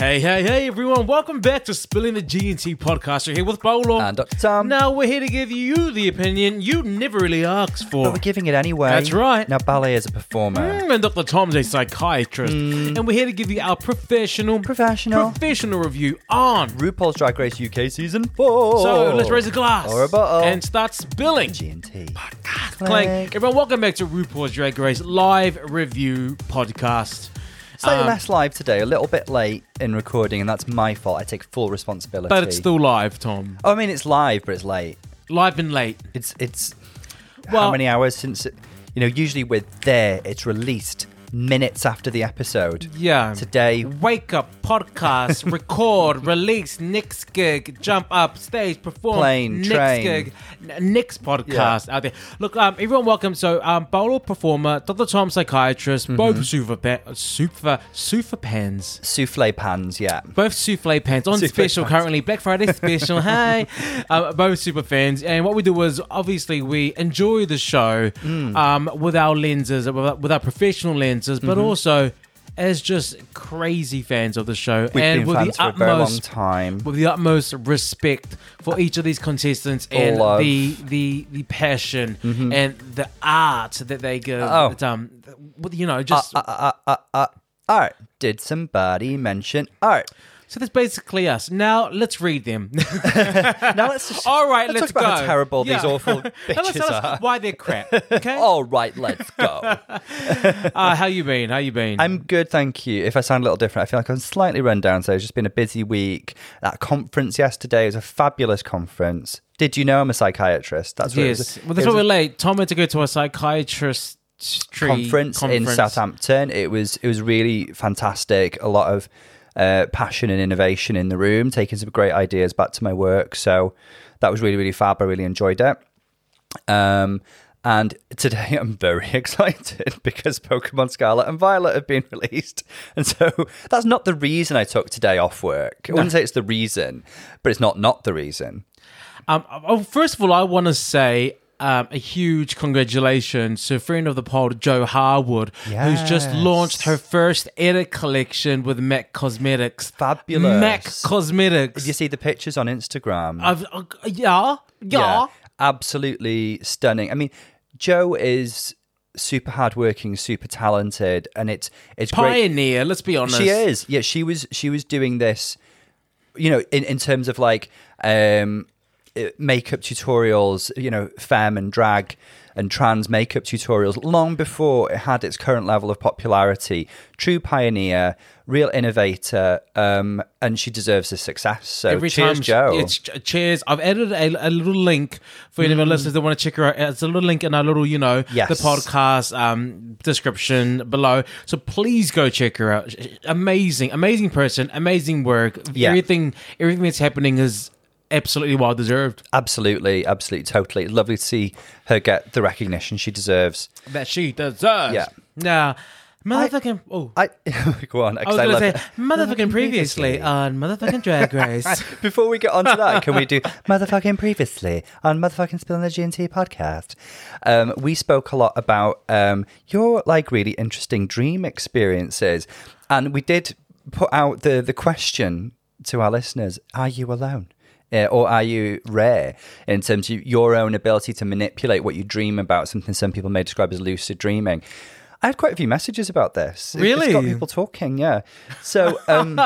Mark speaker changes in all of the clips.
Speaker 1: Hey, hey, hey, everyone. Welcome back to Spilling the G&T podcast. You're here with Bolo.
Speaker 2: And Dr. Tom.
Speaker 1: Now, we're here to give you the opinion you never really asked for.
Speaker 2: But we're giving it anyway.
Speaker 1: That's right.
Speaker 2: Now, Ballet is a performer.
Speaker 1: Mm, and Dr. Tom's a psychiatrist. And we're here to give you our professional,
Speaker 2: Professional.
Speaker 1: professional review on.
Speaker 2: RuPaul's Drag Race UK Season 4.
Speaker 1: So let's raise a glass.
Speaker 2: Or a bottle.
Speaker 1: And start spilling.
Speaker 2: G&T.
Speaker 1: Clank. Everyone, welcome back to RuPaul's Drag Race live review podcast.
Speaker 2: Slightly
Speaker 1: Um,
Speaker 2: less live today, a little bit late in recording, and that's my fault. I take full responsibility.
Speaker 1: But it's still live, Tom.
Speaker 2: Oh, I mean, it's live, but it's late.
Speaker 1: Live and late.
Speaker 2: It's it's
Speaker 1: Well-
Speaker 2: how many hours since it, you know? Usually with there, it's released minutes after the episode.
Speaker 1: Yeah.
Speaker 2: Today,
Speaker 1: Wake up, podcast, record, release, next gig, jump up, stage, perform,
Speaker 2: Plane,
Speaker 1: next
Speaker 2: train.
Speaker 1: gig, n- next podcast out there. Look, um, everyone, welcome. So, um, Bolo performer, Dr. Tom psychiatrist,
Speaker 2: Mm-hmm.
Speaker 1: both super pa- super super pans.
Speaker 2: souffle pans. Yeah.
Speaker 1: Both souffle pants on
Speaker 2: Souffle
Speaker 1: special
Speaker 2: pans.
Speaker 1: currently, Black Friday special. hey, um, both super fans, and what we do is obviously we enjoy the show
Speaker 2: Mm.
Speaker 1: um, with our lenses, with our, with our professional lenses,
Speaker 2: Mm-hmm.
Speaker 1: but also as just crazy fans of the show,
Speaker 2: We've
Speaker 1: and with the
Speaker 2: for a long
Speaker 1: utmost
Speaker 2: time.
Speaker 1: with the utmost respect for each of these contestants and
Speaker 2: Love.
Speaker 1: the the the passion and the art that they give.
Speaker 2: Oh.
Speaker 1: Um, you know, just
Speaker 2: Uh, uh, uh, uh, art. Did somebody mention art?
Speaker 1: So that's basically us. Now let's read them.
Speaker 2: Now let's just.
Speaker 1: All right,
Speaker 2: Let's
Speaker 1: let's,
Speaker 2: talk about
Speaker 1: go.
Speaker 2: how terrible these
Speaker 1: Yeah.
Speaker 2: awful
Speaker 1: Tell us,
Speaker 2: bitches
Speaker 1: tell us
Speaker 2: are.
Speaker 1: why they're crap. Okay.
Speaker 2: All right, let's go.
Speaker 1: Uh, how you been? How you been?
Speaker 2: I'm good, thank you. If I sound a little different, I feel like I'm slightly run down. So it's just been a busy week. That conference yesterday was a fabulous conference. Did you know I'm a psychiatrist? That's what it
Speaker 1: yes.
Speaker 2: was.
Speaker 1: Well, that's what we're late. Tom had to go to a psychiatrist
Speaker 2: conference, in Southampton. It was it was really fantastic. A lot of uh, passion and innovation in the room, taking some great ideas back to my work. So that was really really fab. I really enjoyed it. Um, and today I'm very excited because Pokemon Scarlet and Violet have been released. And so that's not the reason I took today off work. I wouldn't say it's the reason, but it's not not the reason.
Speaker 1: Um, oh, first of all, I want to say um, a huge congratulations to a friend of the pod, Joe Harwood, who's just launched her first edit collection with MAC Cosmetics.
Speaker 2: Fabulous.
Speaker 1: MAC Cosmetics.
Speaker 2: Did you see the pictures on Instagram?
Speaker 1: I've, uh, yeah, yeah.
Speaker 2: absolutely stunning. I mean, Joe is super hardworking, super talented, and it's it's great.
Speaker 1: Pioneer, let's be honest.
Speaker 2: She is. Yeah, she was she was doing this, you know, in, in terms of like um makeup tutorials, you know, femme and drag and trans makeup tutorials long before it had its current level of popularity. True pioneer, real innovator, um, and she deserves this success. So
Speaker 1: Every
Speaker 2: cheers,
Speaker 1: time,
Speaker 2: Joe.
Speaker 1: It's, cheers. I've added a, a little link for any of our listeners that want to check her out. It's a little link in our little, you know,
Speaker 2: Yes.
Speaker 1: the podcast um, description below. So please go check her out. Amazing, amazing person, amazing work.
Speaker 2: Yeah.
Speaker 1: Everything, everything that's happening is absolutely well deserved.
Speaker 2: Absolutely, absolutely, totally. Lovely to see her get the recognition she deserves.
Speaker 1: That she deserves.
Speaker 2: Yeah.
Speaker 1: Now, motherfucking. oh.
Speaker 2: I go on.
Speaker 1: I was going to say, motherfucking previously on motherfucking Drag Race.
Speaker 2: Before we get on to that, can we do motherfucking previously on motherfucking Spilling the GNT podcast? Um, we spoke a lot about um, your like really interesting dream experiences, and we did put out the the question to our listeners: Are you alone? Uh, or are you rare in terms of your own ability to manipulate what you dream about? Something some people may describe as lucid dreaming. I had quite a few messages about this. It- It's got people talking, yeah. So, um,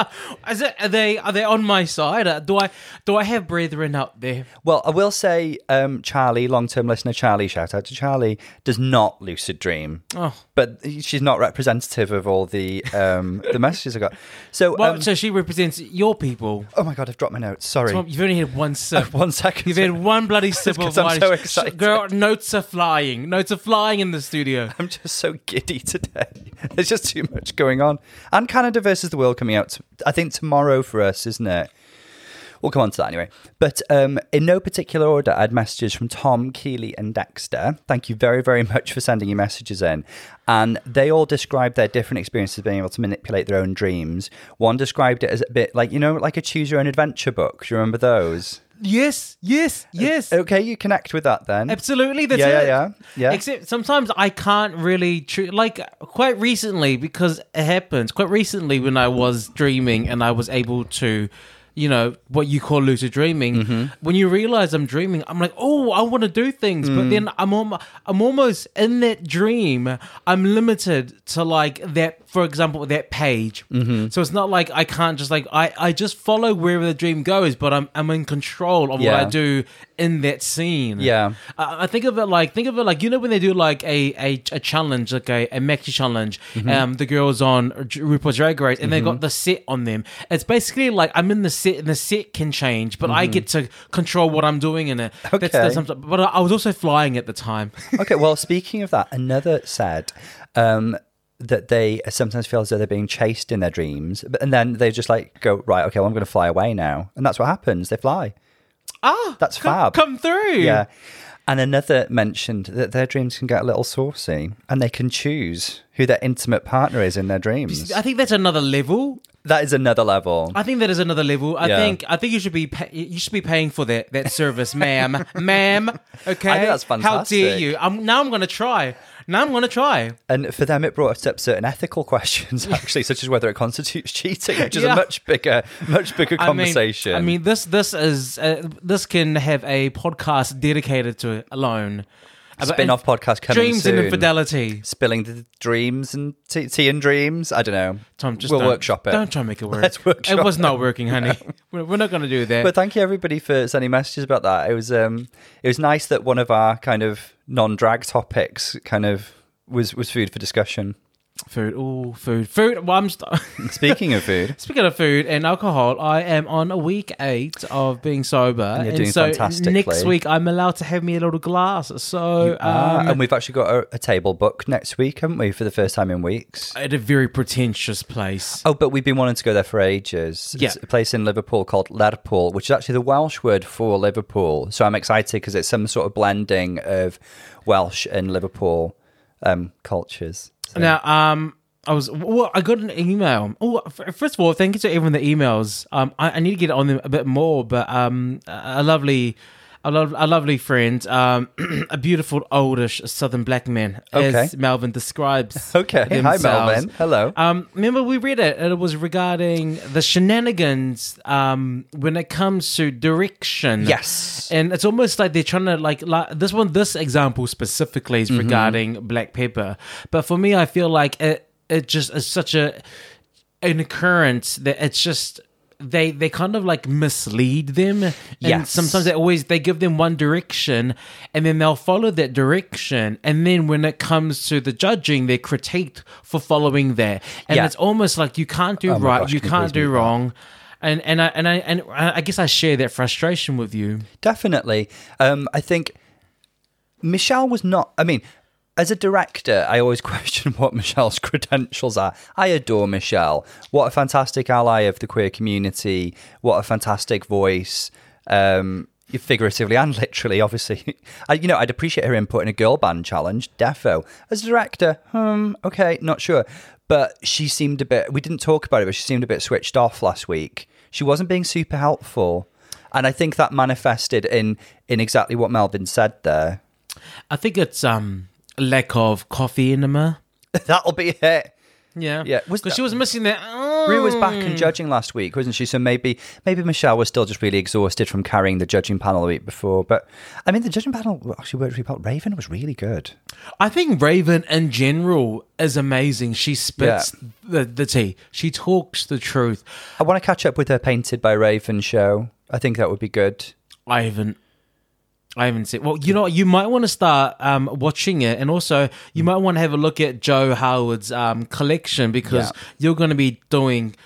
Speaker 1: Is it, are they are they on my side? Uh, Do I do I have brethren out there?
Speaker 2: Well, I will say, um, Charlie, long-term listener Charlie, shout out to Charlie, does not lucid dream,
Speaker 1: Oh.
Speaker 2: but she's not representative of all the um, the messages I got. So,
Speaker 1: Well,
Speaker 2: um,
Speaker 1: so she represents your people.
Speaker 2: oh my god, I've dropped my notes. Sorry,
Speaker 1: Tom, you've only had one sip.
Speaker 2: one second.
Speaker 1: You've had one bloody sip of
Speaker 2: 'cause I'm so excited.
Speaker 1: Girl, notes are flying. Notes are flying in the studio.
Speaker 2: I'm just so giddy today. There's just too much going on. And Canada versus the world coming out, I think tomorrow for us, isn't it? We'll come on to that anyway. But um, in no particular order, I had messages from Tom, Keeley, and Dexter. Thank you very, very much for sending your messages in. And they all described their different experiences of being able to manipulate their own dreams. One described it as a bit like, you know, like a choose your own adventure book. Do you remember those?
Speaker 1: Yes, yes, yes.
Speaker 2: Okay, you connect with that then.
Speaker 1: Absolutely, that's
Speaker 2: Yeah, yeah, yeah, yeah.
Speaker 1: Except sometimes I can't really tr- like quite recently because it happens quite recently when I was dreaming and I was able to, you know, what you call lucid dreaming.
Speaker 2: Mm-hmm.
Speaker 1: When you realize I'm dreaming, I'm like, oh, I want to do things,
Speaker 2: Mm.
Speaker 1: but then I'm almo- I'm almost in that dream. I'm limited to like that. For example, that page.
Speaker 2: Mm-hmm.
Speaker 1: So it's not like I can't just like I I just follow wherever the dream goes, but I'm I'm in control of what I do in that scene.
Speaker 2: Yeah.
Speaker 1: I I think of it like think of it like you know when they do like a a, a challenge like a, a maxi challenge.
Speaker 2: Mm-hmm.
Speaker 1: Um, the girls on RuPaul's Drag Race and they got the set on them. It's basically like I'm in the set and the set can change, but I get to control what I'm doing in it.
Speaker 2: Mm-hmm. Okay.
Speaker 1: that's something- but I was also flying at the time.
Speaker 2: okay, well, speaking of that, another said um, that they sometimes feel as though they're being chased in their dreams, but, and then they just like go, right, okay, well, I'm going to fly away now. And that's what happens. They fly.
Speaker 1: Ah,
Speaker 2: That's
Speaker 1: come,
Speaker 2: fab.
Speaker 1: Come through.
Speaker 2: Yeah. And another mentioned that their dreams can get a little saucy and they can choose who their intimate partner is in their dreams.
Speaker 1: I think that's another level.
Speaker 2: That is another level.
Speaker 1: I think that is another level. I
Speaker 2: Yeah.
Speaker 1: think I think you should be pay, you should be paying for that that service, ma'am, ma'am. Okay,
Speaker 2: I think that's
Speaker 1: How dare you? I'm now I'm gonna try. Now I'm gonna try.
Speaker 2: And for them, it brought up certain ethical questions, actually, such as whether it constitutes cheating, which is
Speaker 1: Yeah.
Speaker 2: a much bigger, much bigger
Speaker 1: I mean-
Speaker 2: conversation.
Speaker 1: I mean, this this is uh, this can have a podcast dedicated to it alone.
Speaker 2: Spin-off podcast coming
Speaker 1: dreams
Speaker 2: soon.
Speaker 1: and infidelity.
Speaker 2: Spilling the dreams and tea, tea and dreams. I don't know.
Speaker 1: Tom, just
Speaker 2: we'll
Speaker 1: don't,
Speaker 2: workshop it.
Speaker 1: Don't try and make it work.
Speaker 2: Let's workshop
Speaker 1: It was not working, honey. we're, we're not gonna do that.
Speaker 2: But thank you everybody for sending messages about that. It was um, it was nice that one of our kind of non-drag topics kind of was was food for discussion.
Speaker 1: Food, oh, food, food. Well, I'm st-
Speaker 2: Speaking of food,
Speaker 1: Speaking of food and alcohol, I am on a week eight of being sober,
Speaker 2: you're
Speaker 1: and
Speaker 2: doing
Speaker 1: so
Speaker 2: fantastically.
Speaker 1: next week I'm allowed to have me a little glass. So um,
Speaker 2: and we've actually got a, a table booked next week, haven't we? For the first time in weeks.
Speaker 1: at a very pretentious place.
Speaker 2: Oh, but we've been wanting to go there for ages.
Speaker 1: Yeah.
Speaker 2: It's a place in Liverpool called Lerpwl, which is actually the Welsh word for Liverpool. So I'm excited because it's some sort of blending of Welsh and Liverpool um, cultures. So-
Speaker 1: Now, um, I was well, I got an email. Oh, first of all, thank you to everyone that emails. Um, I, I need to get on them a bit more, but um, a a lovely. A, lo- a lovely friend, um, a beautiful oldish southern black man, as
Speaker 2: Okay.
Speaker 1: Melvin describes.
Speaker 2: Okay. Hi,
Speaker 1: themselves.
Speaker 2: Melvin. Hello.
Speaker 1: Um, remember we read it, and it was regarding the shenanigans um, when it comes to direction.
Speaker 2: Yes.
Speaker 1: and it's almost like they're trying to like, like this one. This example specifically
Speaker 2: Mm-hmm.
Speaker 1: is regarding Black Peppa, but for me, I feel like it it just is such a an occurrence that it's just. They they kind of like mislead them, and
Speaker 2: Yes.
Speaker 1: sometimes they always they give them one direction, and then they'll follow that direction, and then when it comes to the judging, they're critiqued for following that, and
Speaker 2: Yeah.
Speaker 1: it's almost like you can't do
Speaker 2: Oh
Speaker 1: right,
Speaker 2: gosh,
Speaker 1: you
Speaker 2: can you
Speaker 1: can't do
Speaker 2: that?
Speaker 1: wrong, and and I and I and I guess I share that frustration with you.
Speaker 2: Definitely. Um, I think Michelle was not. I mean, as a director, I always question what Michelle's credentials are. I adore Michelle. What a fantastic ally of the queer community. What a fantastic voice. Um, figuratively and literally, obviously. I, you know, I'd appreciate her input in a girl band challenge, defo. As a director, hmm, okay, not sure. But she seemed a bit, we didn't talk about it, but she seemed a bit switched off last week. She wasn't being super helpful. And I think that manifested in in exactly what Melvin said there.
Speaker 1: I think it's um lack of coffee in her.
Speaker 2: That'll be it.
Speaker 1: Yeah,
Speaker 2: Yeah,
Speaker 1: because she was missing that. Oh.
Speaker 2: Rue was back and judging last week, wasn't she? So maybe maybe Michelle was still just really exhausted from carrying the judging panel the week before. But I mean, the judging panel actually worked really well. Raven was really good.
Speaker 1: I think Raven in general is amazing. She spits the, the tea. She talks the truth.
Speaker 2: I want to catch up with her Painted by Raven show. I think that would be good.
Speaker 1: I haven't. I haven't seen. Well, you know, you might want to start um, watching it, and also you might want to have a look at Joe Howard's um, collection because
Speaker 2: Yeah.
Speaker 1: you're going to be doing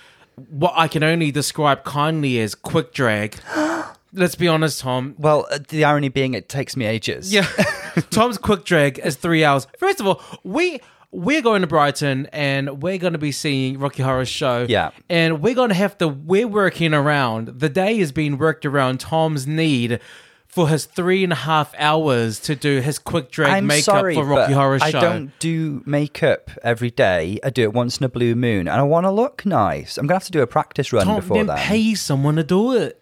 Speaker 1: what I can only describe kindly as quick drag. Let's be honest, Tom.
Speaker 2: Well, uh, the irony being, it takes me ages.
Speaker 1: Yeah, Tom's quick drag is three hours. First of all, we we're going to Brighton and we're going to be seeing Rocky Horror Show.
Speaker 2: Yeah.
Speaker 1: and we're going to have to. We're working around. The day is being worked around Tom's need. For his three and a half hours to do his quick drag
Speaker 2: I'm
Speaker 1: makeup
Speaker 2: sorry,
Speaker 1: for Rocky Horror Show.
Speaker 2: I don't do makeup every day. I do it once in a blue moon, and I want to look nice. I'm gonna have to do a practice run
Speaker 1: Tom,
Speaker 2: before
Speaker 1: then
Speaker 2: that.
Speaker 1: pay someone to do it.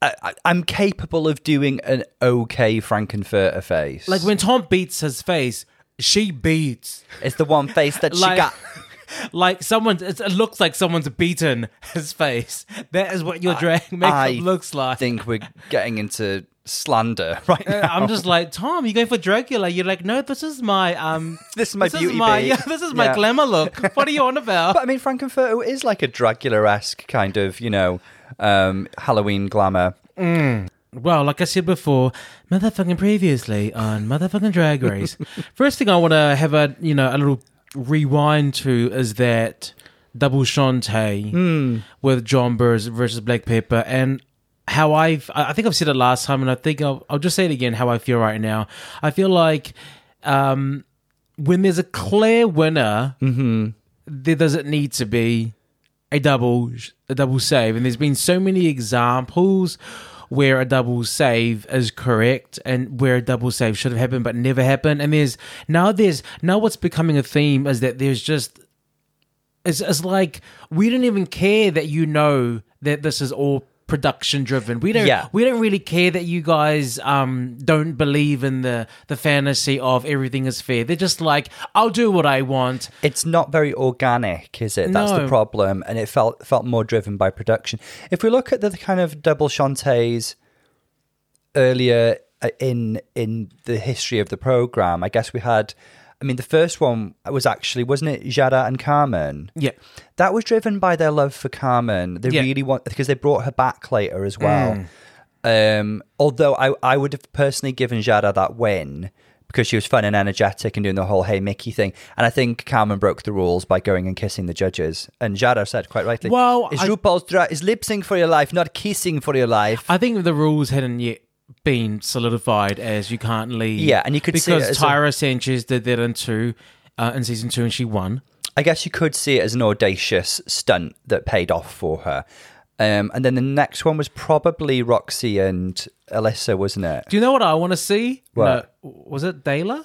Speaker 2: I, I, I'm capable of doing an okay Frank-N-Furter face.
Speaker 1: Like when Tom beats his face, she beats.
Speaker 2: it's the one face that she
Speaker 1: Like,
Speaker 2: got.
Speaker 1: like someone, it looks like someone's beaten his face. That is what your drag makeup
Speaker 2: I
Speaker 1: looks like.
Speaker 2: I think we're getting into slander right now.
Speaker 1: I'm just like Tom. You're going for Dracula? You're like, no. This is my um.
Speaker 2: This is my
Speaker 1: this
Speaker 2: beauty
Speaker 1: Is my, yeah, this is my
Speaker 2: Yeah.
Speaker 1: glamour look. What are you on about?
Speaker 2: But I mean, Frank-N-Furter is like a Dracula-esque kind of, you know, um, Halloween glamour.
Speaker 1: Well, like I said before, motherfucking previously on motherfucking Drag Race. First thing I want to have a you know a little rewind to is that double Shantay with Jonbers versus Black Peppa and how I've I think I've said it last time and I think I'll, I'll just say it again how I feel right now. I feel like um, when there's a clear winner, there doesn't need to be a double a double save. And there's been so many examples where a double save is correct and where a double save should have happened but never happened. And there's now there's now what's becoming a theme is that there's just it's, it's like we don't even care that you know that this is all production driven we don't
Speaker 2: Yeah.
Speaker 1: we don't really care that you guys um don't believe in the the fantasy of everything is fair they're just like i'll do what i want
Speaker 2: It's not very organic, is it? That's the problem, and it felt felt more driven by production. If we look at the kind of double Shantays earlier uh, in in the history of the program, I guess we had. I mean, the first one was actually wasn't it Jada and Carmen?
Speaker 1: yeah
Speaker 2: That was driven by their love for Carmen. They
Speaker 1: Yeah.
Speaker 2: really want because they brought her back later as well. Um, although I, I would have personally given Jada that win because she was fun and energetic and doing the whole "Hey Mickey" thing. And I think Carmen broke the rules by going and kissing the judges. And Jada said quite rightly,
Speaker 1: Well,
Speaker 2: "Is
Speaker 1: I-
Speaker 2: RuPaul's dra- is lip sync for your life, not kissing for your life."
Speaker 1: I think the rules hadn't yet been solidified as you can't leave.
Speaker 2: Yeah, and you could see
Speaker 1: because
Speaker 2: a-
Speaker 1: Tyra Sanchez did that in two, uh, in season two, and she won.
Speaker 2: I guess you could see it as an audacious stunt that paid off for her. Um, and then the next one was probably Roxxxy and Alyssa, wasn't it?
Speaker 1: Do you know what I want to see?
Speaker 2: What?
Speaker 1: No, was it Dayla?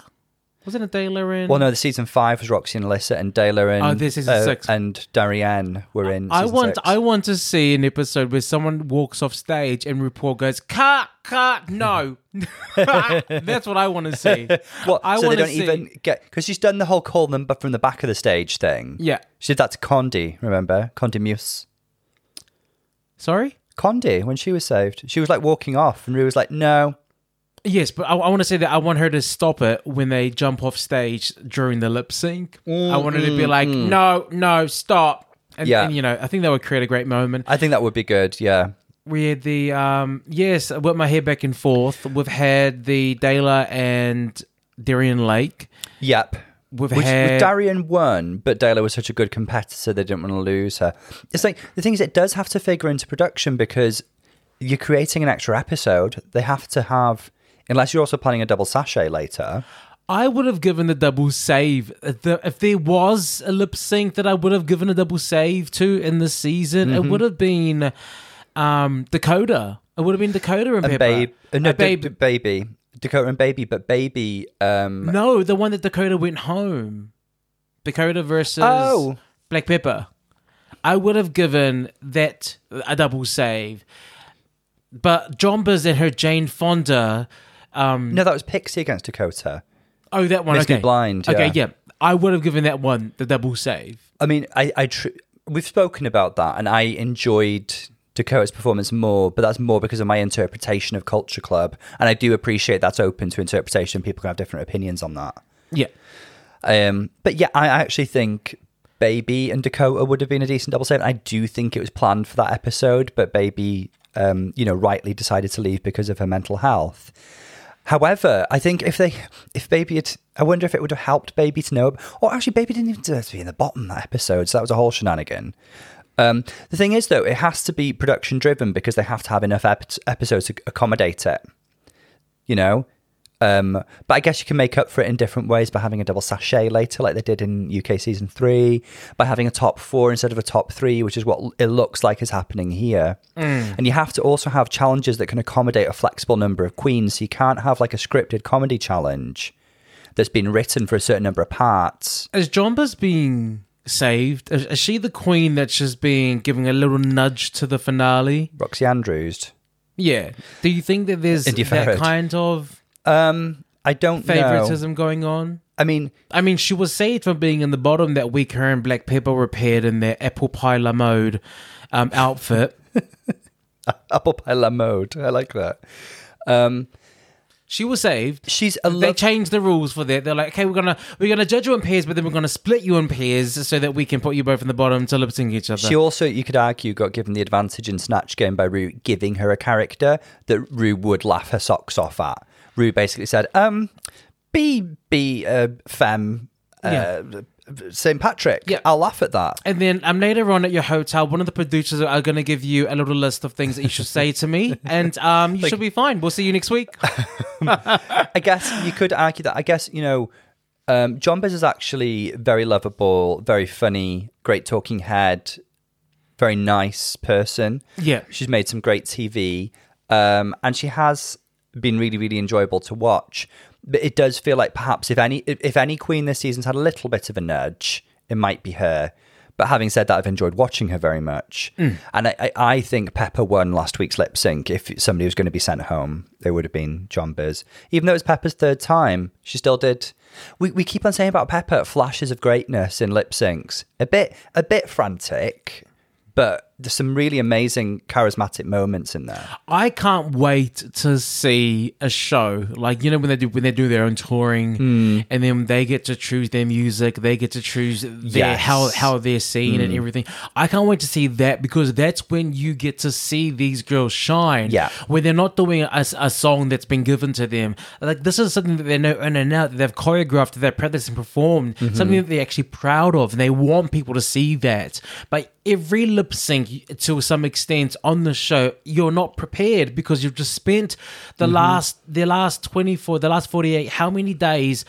Speaker 1: Wasn't it Dayla in?
Speaker 2: Well, no, the season five was Roxxxy and Alyssa, and Dayla and
Speaker 1: Oh, this is
Speaker 2: uh,
Speaker 1: six.
Speaker 2: and Darienne were in.
Speaker 1: I want
Speaker 2: six.
Speaker 1: I want to see an episode where someone walks off stage and RuPaul goes, "Cut, cut, no." That's what I want to see.
Speaker 2: What?
Speaker 1: I
Speaker 2: so they
Speaker 1: want to
Speaker 2: don't
Speaker 1: see.
Speaker 2: even get because she's done the whole call them but from the back of the stage thing.
Speaker 1: Yeah.
Speaker 2: she did that to Kandy. Remember Kandy Muse?
Speaker 1: Sorry.
Speaker 2: Kandy when she was saved, she was like walking off, and Rue was like, "No,
Speaker 1: Yes, but I, I want to say that I want her to stop it when they jump off stage during the lip sync. I mm, want her to be mm, like, mm. "No, no, stop." And,
Speaker 2: Yeah.
Speaker 1: and you know, I think that would create a great moment.
Speaker 2: I think that would be good." Yeah,
Speaker 1: We had the um yes, with my hair back and forth. We've had the Dayla and Darienne Lake.
Speaker 2: yep.
Speaker 1: We've
Speaker 2: Which,
Speaker 1: had
Speaker 2: Darienne won, but Dayla was such a good competitor, they didn't want to lose her. It's like the thing is, it does have to figure into production because you're creating an extra episode. They have to have, unless you're also planning a double sashay later.
Speaker 1: I would have given the double save if, there was a lip sync that I would have given a double save to in the season.
Speaker 2: Mm-hmm.
Speaker 1: It would have been um Dakota. It would have been Dakota and, Peppa.
Speaker 2: Babe, uh, no,
Speaker 1: A babe.
Speaker 2: D- D- baby, Dakota and baby, but baby. Um,
Speaker 1: No, the one that Dakota went home. Dakota versus
Speaker 2: Oh.
Speaker 1: Black Peppa. I would have given that a double save. But Jonbers and her Jane Fonda. Um,
Speaker 2: no, that was Pixie against Dakota.
Speaker 1: oh, that one.
Speaker 2: Me
Speaker 1: okay.
Speaker 2: Blind,
Speaker 1: Okay,
Speaker 2: yeah.
Speaker 1: yeah. I would have given that one the double save.
Speaker 2: I mean, I, I tr- we've spoken about that, and I enjoyed Dakota's performance more, but that's more because of my interpretation of Culture Club, and I do appreciate that's open to interpretation. People can have different opinions on that.
Speaker 1: Yeah.
Speaker 2: Um, but yeah, I actually think Baby and Dakota would have been a decent double save. I do think it was planned for that episode, but Baby, um, you know, rightly decided to leave because of her mental health. However, I think if they, if Baby had, I wonder if it would have helped Baby to know. Or actually, Baby didn't even deserve to be in the bottom that episode, so that was a whole shenanigan. Um, the thing is, though, it has to be production driven because they have to have enough ep- episodes to accommodate it. You know, um, but I guess you can make up for it in different ways by having a double sashay later, like they did in UK season three, by having a top four instead of a top three, which is what it looks like is happening here. And you have to also have challenges that can accommodate a flexible number of queens. So you can't have like a scripted comedy challenge that's been written for a certain number of parts.
Speaker 1: Is Jomba's being saved? Is, she the queen that's just being giving a little nudge to the finale?
Speaker 2: Roxxxy Andrews.
Speaker 1: Yeah. Do you think that there's that kind of
Speaker 2: Um, I don't know.
Speaker 1: favoritism going on?
Speaker 2: I mean,
Speaker 1: I mean, she was saved from being in the bottom that week. Her and Black Peppa repaired in their apple pie la mode um, outfit.
Speaker 2: apple pie la mode. I like that. Um,
Speaker 1: She was saved.
Speaker 2: she's a
Speaker 1: They changed the rules for that. They're like, okay, we're gonna we're gonna judge you in pairs, but then we're gonna split you in pairs so that we can put you both in the bottom to lip sync each other.
Speaker 2: She also, you could argue, got given the advantage in Snatch Game by Rue giving her a character that Rue would laugh her socks off at. Rue basically said, um, be, be a femme, uh, St. Patrick.
Speaker 1: Yeah.
Speaker 2: I'll laugh at that.
Speaker 1: And then I'm um, later on at your hotel, one of the producers are going to give you a little list of things that you should say to me, and um, you should be fine. We'll see you next week.
Speaker 2: I guess you could argue that. I guess, you know, um, Jonbers is actually very lovable, very funny, great talking head, very nice person.
Speaker 1: Yeah.
Speaker 2: She's made some great TV, um, and she has been really, really enjoyable to watch. But it does feel like perhaps if any if any queen this season's had a little bit of a nudge, it might be her. But having said that, I've enjoyed watching her very much, mm. and I, I, I think Peppa won last week's lip sync. If somebody was going to be sent home, it would have been Jonbers. Even though it was Peppa's third time, she still did. We we keep on saying about Peppa flashes of greatness in lip syncs. A bit a bit frantic, but there's some really amazing charismatic moments in there.
Speaker 1: I can't wait to see a show like you know when they do when they do their own touring,
Speaker 2: Hmm.
Speaker 1: and then they get to choose their music, they get to choose their
Speaker 2: Yes. Hmm.
Speaker 1: how how they're seen and everything. I can't wait to see that because that's when you get to see these girls shine.
Speaker 2: Yeah.
Speaker 1: where they're not doing a, a song that's been given to them. Like this is something that they know in and out that they've choreographed, that they've practiced and performed,
Speaker 2: Mm-hmm.
Speaker 1: something that they're actually proud of, and they want people to see that. But every lip sync, to some extent, on the show, you're not prepared because you've just spent the
Speaker 2: Mm-hmm.
Speaker 1: last the last twenty four, the last forty eight, how many days?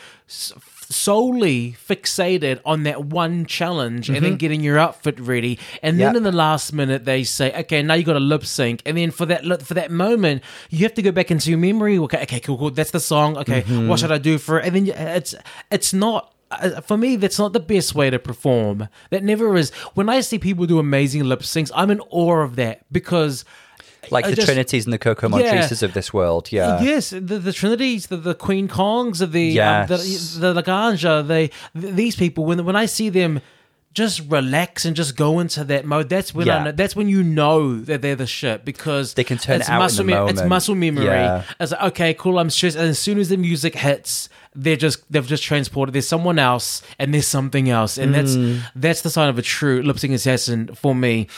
Speaker 1: solely fixated on that one challenge and then getting your outfit ready and then
Speaker 2: Mm-hmm.
Speaker 1: In the last minute they say okay now you got a lip sync and then for that for that moment you have to go back into your memory okay okay cool cool that's the song okay
Speaker 2: Mm-hmm.
Speaker 1: what should i do for it and then it's it's not uh, for me that's not the best way to perform that never is when i see people do amazing lip syncs i'm in awe of that because
Speaker 2: Like
Speaker 1: I
Speaker 2: the
Speaker 1: just-
Speaker 2: Trinities and the Coco Montreses of this world, yeah.
Speaker 1: Yes, the, the Trinities, the, the Queen Kongs, of the
Speaker 2: Yes.
Speaker 1: um, the, the Laganja, they th- these people when when I see them just relax and just go into that mode, that's when I
Speaker 2: Yeah.
Speaker 1: know, that's when you know that they're the shit because
Speaker 2: They can turn
Speaker 1: it's
Speaker 2: it out in
Speaker 1: muscle
Speaker 2: the
Speaker 1: It's
Speaker 2: moment.
Speaker 1: muscle memory.
Speaker 2: Yeah.
Speaker 1: It's like okay, cool. I'm stressed, and as soon as the music hits, they're just they've just transported. There's someone else, and there's something else, and
Speaker 2: Mm.
Speaker 1: that's that's the sign of a true lip sync assassin for me.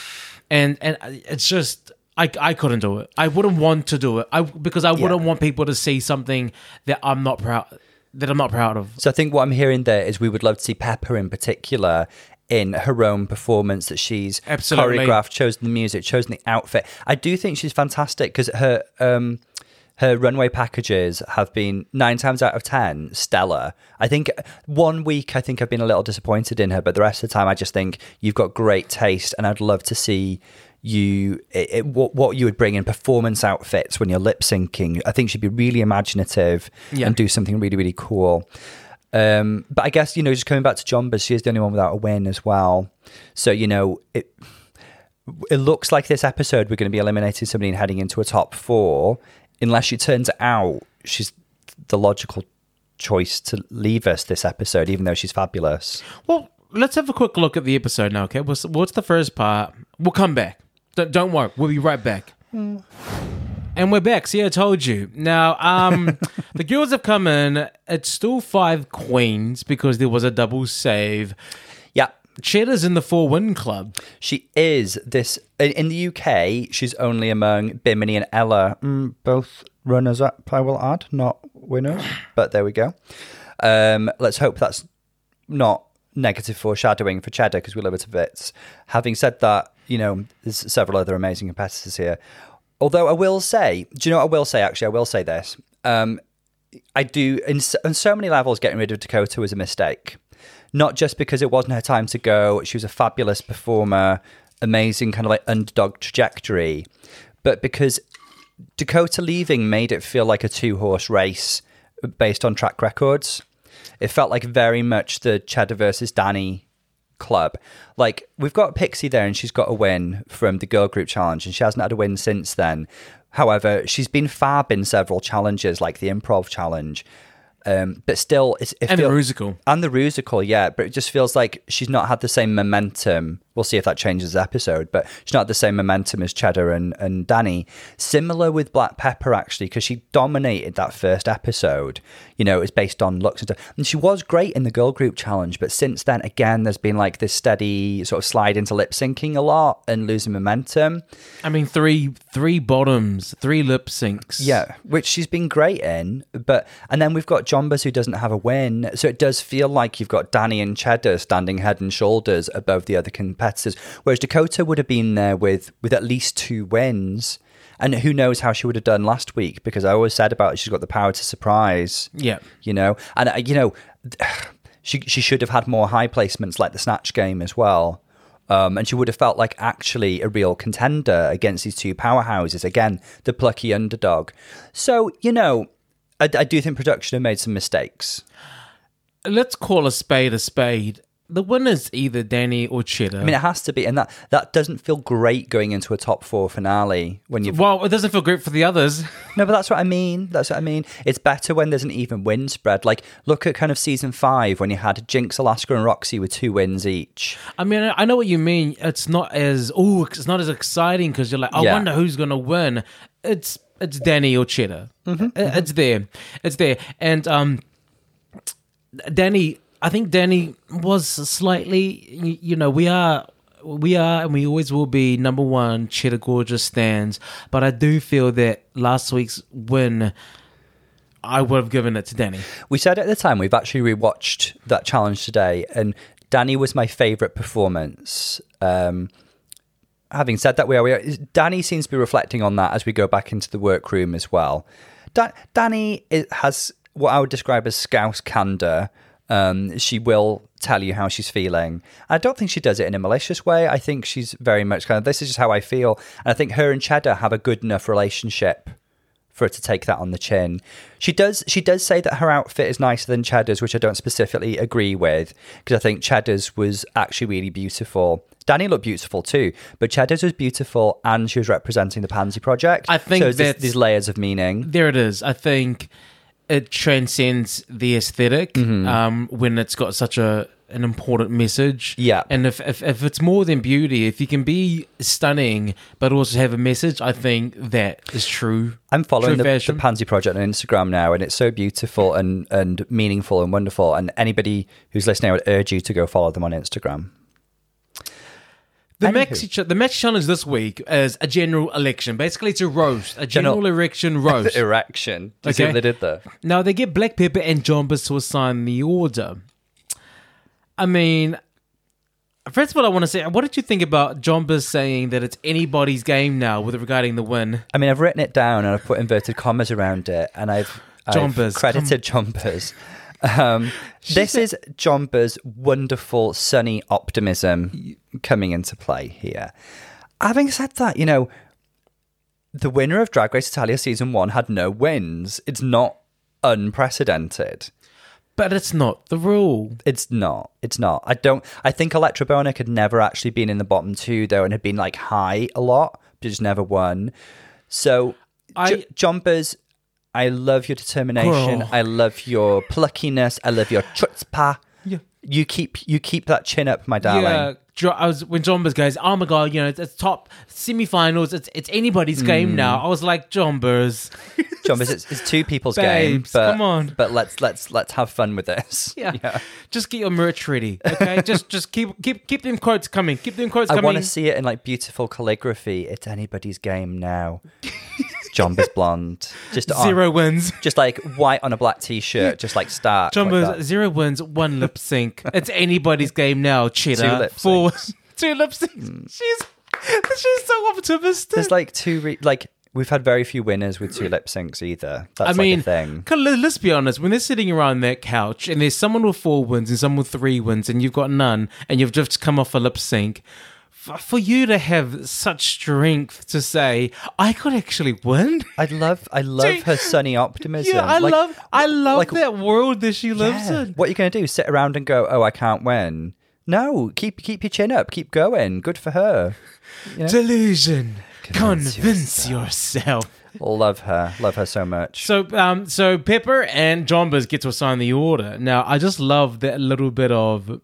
Speaker 1: And and it's just. I, I couldn't do it. I wouldn't want to do it. I because I wouldn't want people to see something that I'm not proud that I'm not proud of.
Speaker 2: So I think what I'm hearing there is we would love to see Peppa in particular in her own performance that she's
Speaker 1: Absolutely.
Speaker 2: choreographed, chosen the music, chosen the outfit. I do think she's fantastic because her um her runway packages have been nine times out of ten stellar. I think one week I think I've been a little disappointed in her, but the rest of the time I just think you've got great taste, and I'd love to see you it, it, what what you would bring in performance outfits when you're lip syncing. I think she'd be really imaginative
Speaker 1: Yeah.
Speaker 2: and do something really really cool. Um, but I guess you know, just coming back to Jonbers, she is the only one without a win as well. So you know, it it looks like this episode we're going to be eliminating somebody and heading into a top four, unless it turns out she's the logical choice to leave us this episode, even though she's fabulous.
Speaker 1: Well, let's have a quick look at the episode now. Okay, what's what's the first part? We'll come back. Don't, don't worry, we'll be right back. And we're back. See, I told you. Now, um, the girls have come in. It's still five queens because there was a double save. Cheddar's in the four win club.
Speaker 2: she is this in the UK. She's only among Bimini and Ella, mm, both runners up. I will add, not winners. But there we go. Um, let's hope that's not negative foreshadowing for Cheddar because we love it to bits. Having said that, you know, there's several other amazing competitors here. Although I will say, do you know what I will say? Actually, I will say this. Um, I do, in, on so many levels, getting rid of Dakota was a mistake. Not just because it wasn't her time to go, she was a fabulous performer, amazing kind of like underdog trajectory, but because Dakota leaving made it feel like a two horse race based on track records. It felt like very much the Cheddar versus Danny club. Like we've got Pixie there, and she's got a win from the girl group challenge, and she hasn't had a win since then. However, she's been fab in several challenges, like the improv challenge. Um, but still, it's, it
Speaker 1: And the
Speaker 2: feel-
Speaker 1: Rusical.
Speaker 2: and the Rusical, yeah, but it just feels like she's not had the same momentum. We'll see if that changes the episode, but she's not the same momentum as Cheddar and, and Danny. Similar with Black Peppa, actually, because she dominated that first episode. You know, it was based on looks and stuff. And she was great in the girl group challenge, but since then, again, there's been like this steady sort of slide into lip syncing a lot and losing momentum.
Speaker 1: I mean, three three bottoms, three lip syncs.
Speaker 2: Yeah, which she's been great in, but and then we've got Jonbers who doesn't have a win, so it does feel like you've got Danny and Cheddar standing head and shoulders above the other competitors, whereas Dakota would have been there with with at least two wins, and who knows how she would have done last week because I always said about it, she's got the power to surprise,
Speaker 1: Yeah.
Speaker 2: you know, and uh, you know, she she should have had more high placements like the snatch game as well. Um, and she would have felt like actually a real contender against these two powerhouses. Again, the plucky underdog. So, you know, I, I do think production have made some mistakes.
Speaker 1: Let's call a spade a spade. The winner's either Danny or Cheddar.
Speaker 2: I mean, it has to be, and that that doesn't feel great going into a top four finale when you've.
Speaker 1: well, it doesn't feel great for the others.
Speaker 2: No, but that's what I mean. That's what I mean. It's better when there's an even win spread. Like, look at kind of season five when you had Jinx, Alaska, and Roxxxy with two wins each.
Speaker 1: I mean, I know what you mean. It's not as oh, it's not as exciting because you're like, I
Speaker 2: Yeah.
Speaker 1: wonder who's gonna win. It's it's Danny or Cheddar.
Speaker 2: Mm-hmm,
Speaker 1: It- It's there. It's there. And um, Danny, I think Danny was slightly. You know, we are. We are and we always will be number one Cheddar Gorgeous stands, but I do feel that last week's win, I would have given it to Danny.
Speaker 2: We said at the time we've actually rewatched that challenge today, and Danny was my favourite performance. Um, having said that, we are, we are. Danny seems to be reflecting on that as we go back into the workroom as well. Da- Danny has what I would describe as scouse candor. Um, she will tell you how she's feeling. I don't think she does it in a malicious way. I think she's very much kind of this is just how I feel, and I think her and Cheddar have a good enough relationship for her to take that on the chin. She does she does say that her outfit is nicer than Cheddar's, which I don't specifically agree with because I think Cheddar's was actually really beautiful. Danny looked beautiful too, but Cheddar's was beautiful and she was representing the Pansy Project.
Speaker 1: I think
Speaker 2: so
Speaker 1: that's-
Speaker 2: these layers of meaning.
Speaker 1: there it is. I think it transcends the esthetic
Speaker 2: Mm-hmm.
Speaker 1: um, when it's got such a an important message.
Speaker 2: Yeah.
Speaker 1: and if, if if it's more than beauty, if you can be stunning but also have a message, I think that is true.
Speaker 2: I'm following
Speaker 1: true
Speaker 2: the, the. Pansy Project on Instagram now, and it's so beautiful and, and meaningful and wonderful. And anybody who's listening, I would urge you to go follow them on Instagram.
Speaker 1: The
Speaker 2: Anywho.
Speaker 1: Maxi the Maxi challenge this week is a general election. Basically, it's a roast, a general, election roast.
Speaker 2: Erection. Do you see
Speaker 1: Okay.
Speaker 2: what they did there?
Speaker 1: Now they get Black Peppa and Jonbers to assign the order. I mean, first of all, I want to say, what did you think about Jonbers saying that it's anybody's game now with regarding the win?
Speaker 2: I mean, I've written it down and I've put inverted commas around it, and I've, I've credited Jonbers. Um, this is Jomba's wonderful sunny optimism coming into play here. Having said that, you know, the winner of Drag Race Italia season one had no wins. It's not unprecedented.
Speaker 1: But it's not the rule.
Speaker 2: It's not. It's not. I don't. I think Elecktra Bionic had never actually been in the bottom two though, and had been like high a lot, but just never won. So,
Speaker 1: I-
Speaker 2: J- Jonbers, I love your determination.
Speaker 1: Girl.
Speaker 2: I love your pluckiness. I love your chutzpah.
Speaker 1: Yeah.
Speaker 2: You keep you keep that chin up, my darling.
Speaker 1: Yeah, I was when Jonbers goes, oh my god, you know, it's, it's top semifinals. It's it's anybody's
Speaker 2: Mm.
Speaker 1: game now. I was like, Jonbers.
Speaker 2: Jonbers, it's, it's two people's game. But,
Speaker 1: come on.
Speaker 2: But let's let's let's have fun with this.
Speaker 1: Yeah. yeah. just get your merch ready, okay? just just keep keep keep them quotes coming. Keep them quotes coming.
Speaker 2: I want to see it in like beautiful calligraphy. It's anybody's game now. Jonbers blonde. Just on-
Speaker 1: Zero wins.
Speaker 2: just like white on a black t-shirt, just like start. like Jonbers,
Speaker 1: zero wins, one lip sync. It's anybody's game now, Cheddar.
Speaker 2: Two lip
Speaker 1: Four,
Speaker 2: syncs.
Speaker 1: two lip syncs. Hmm. She's she's so optimistic.
Speaker 2: There's like two, re- like we've had very few winners with two lip syncs either. That's
Speaker 1: I mean,
Speaker 2: like a thing.
Speaker 1: let- let's be honest. When they're sitting around that couch and there's someone with four wins and someone with three wins, and you've got none, and you've just come off a lip sync, for you to have such strength to say, "I could actually win."
Speaker 2: I love, I love
Speaker 1: Dude,
Speaker 2: her sunny optimism.
Speaker 1: Yeah, I
Speaker 2: Like,
Speaker 1: love, I love
Speaker 2: like-
Speaker 1: that world that she lives
Speaker 2: yeah.
Speaker 1: in.
Speaker 2: What are you going to do? Sit around and go, "Oh, I can't win." No, keep keep your chin up. Keep going. Good for her.
Speaker 1: Delusion.
Speaker 2: Convince
Speaker 1: Convince yourself.
Speaker 2: Love her. Love her so much.
Speaker 1: So, um, so Peppa and Jonbers get to assign the order. Now, I just love that little bit of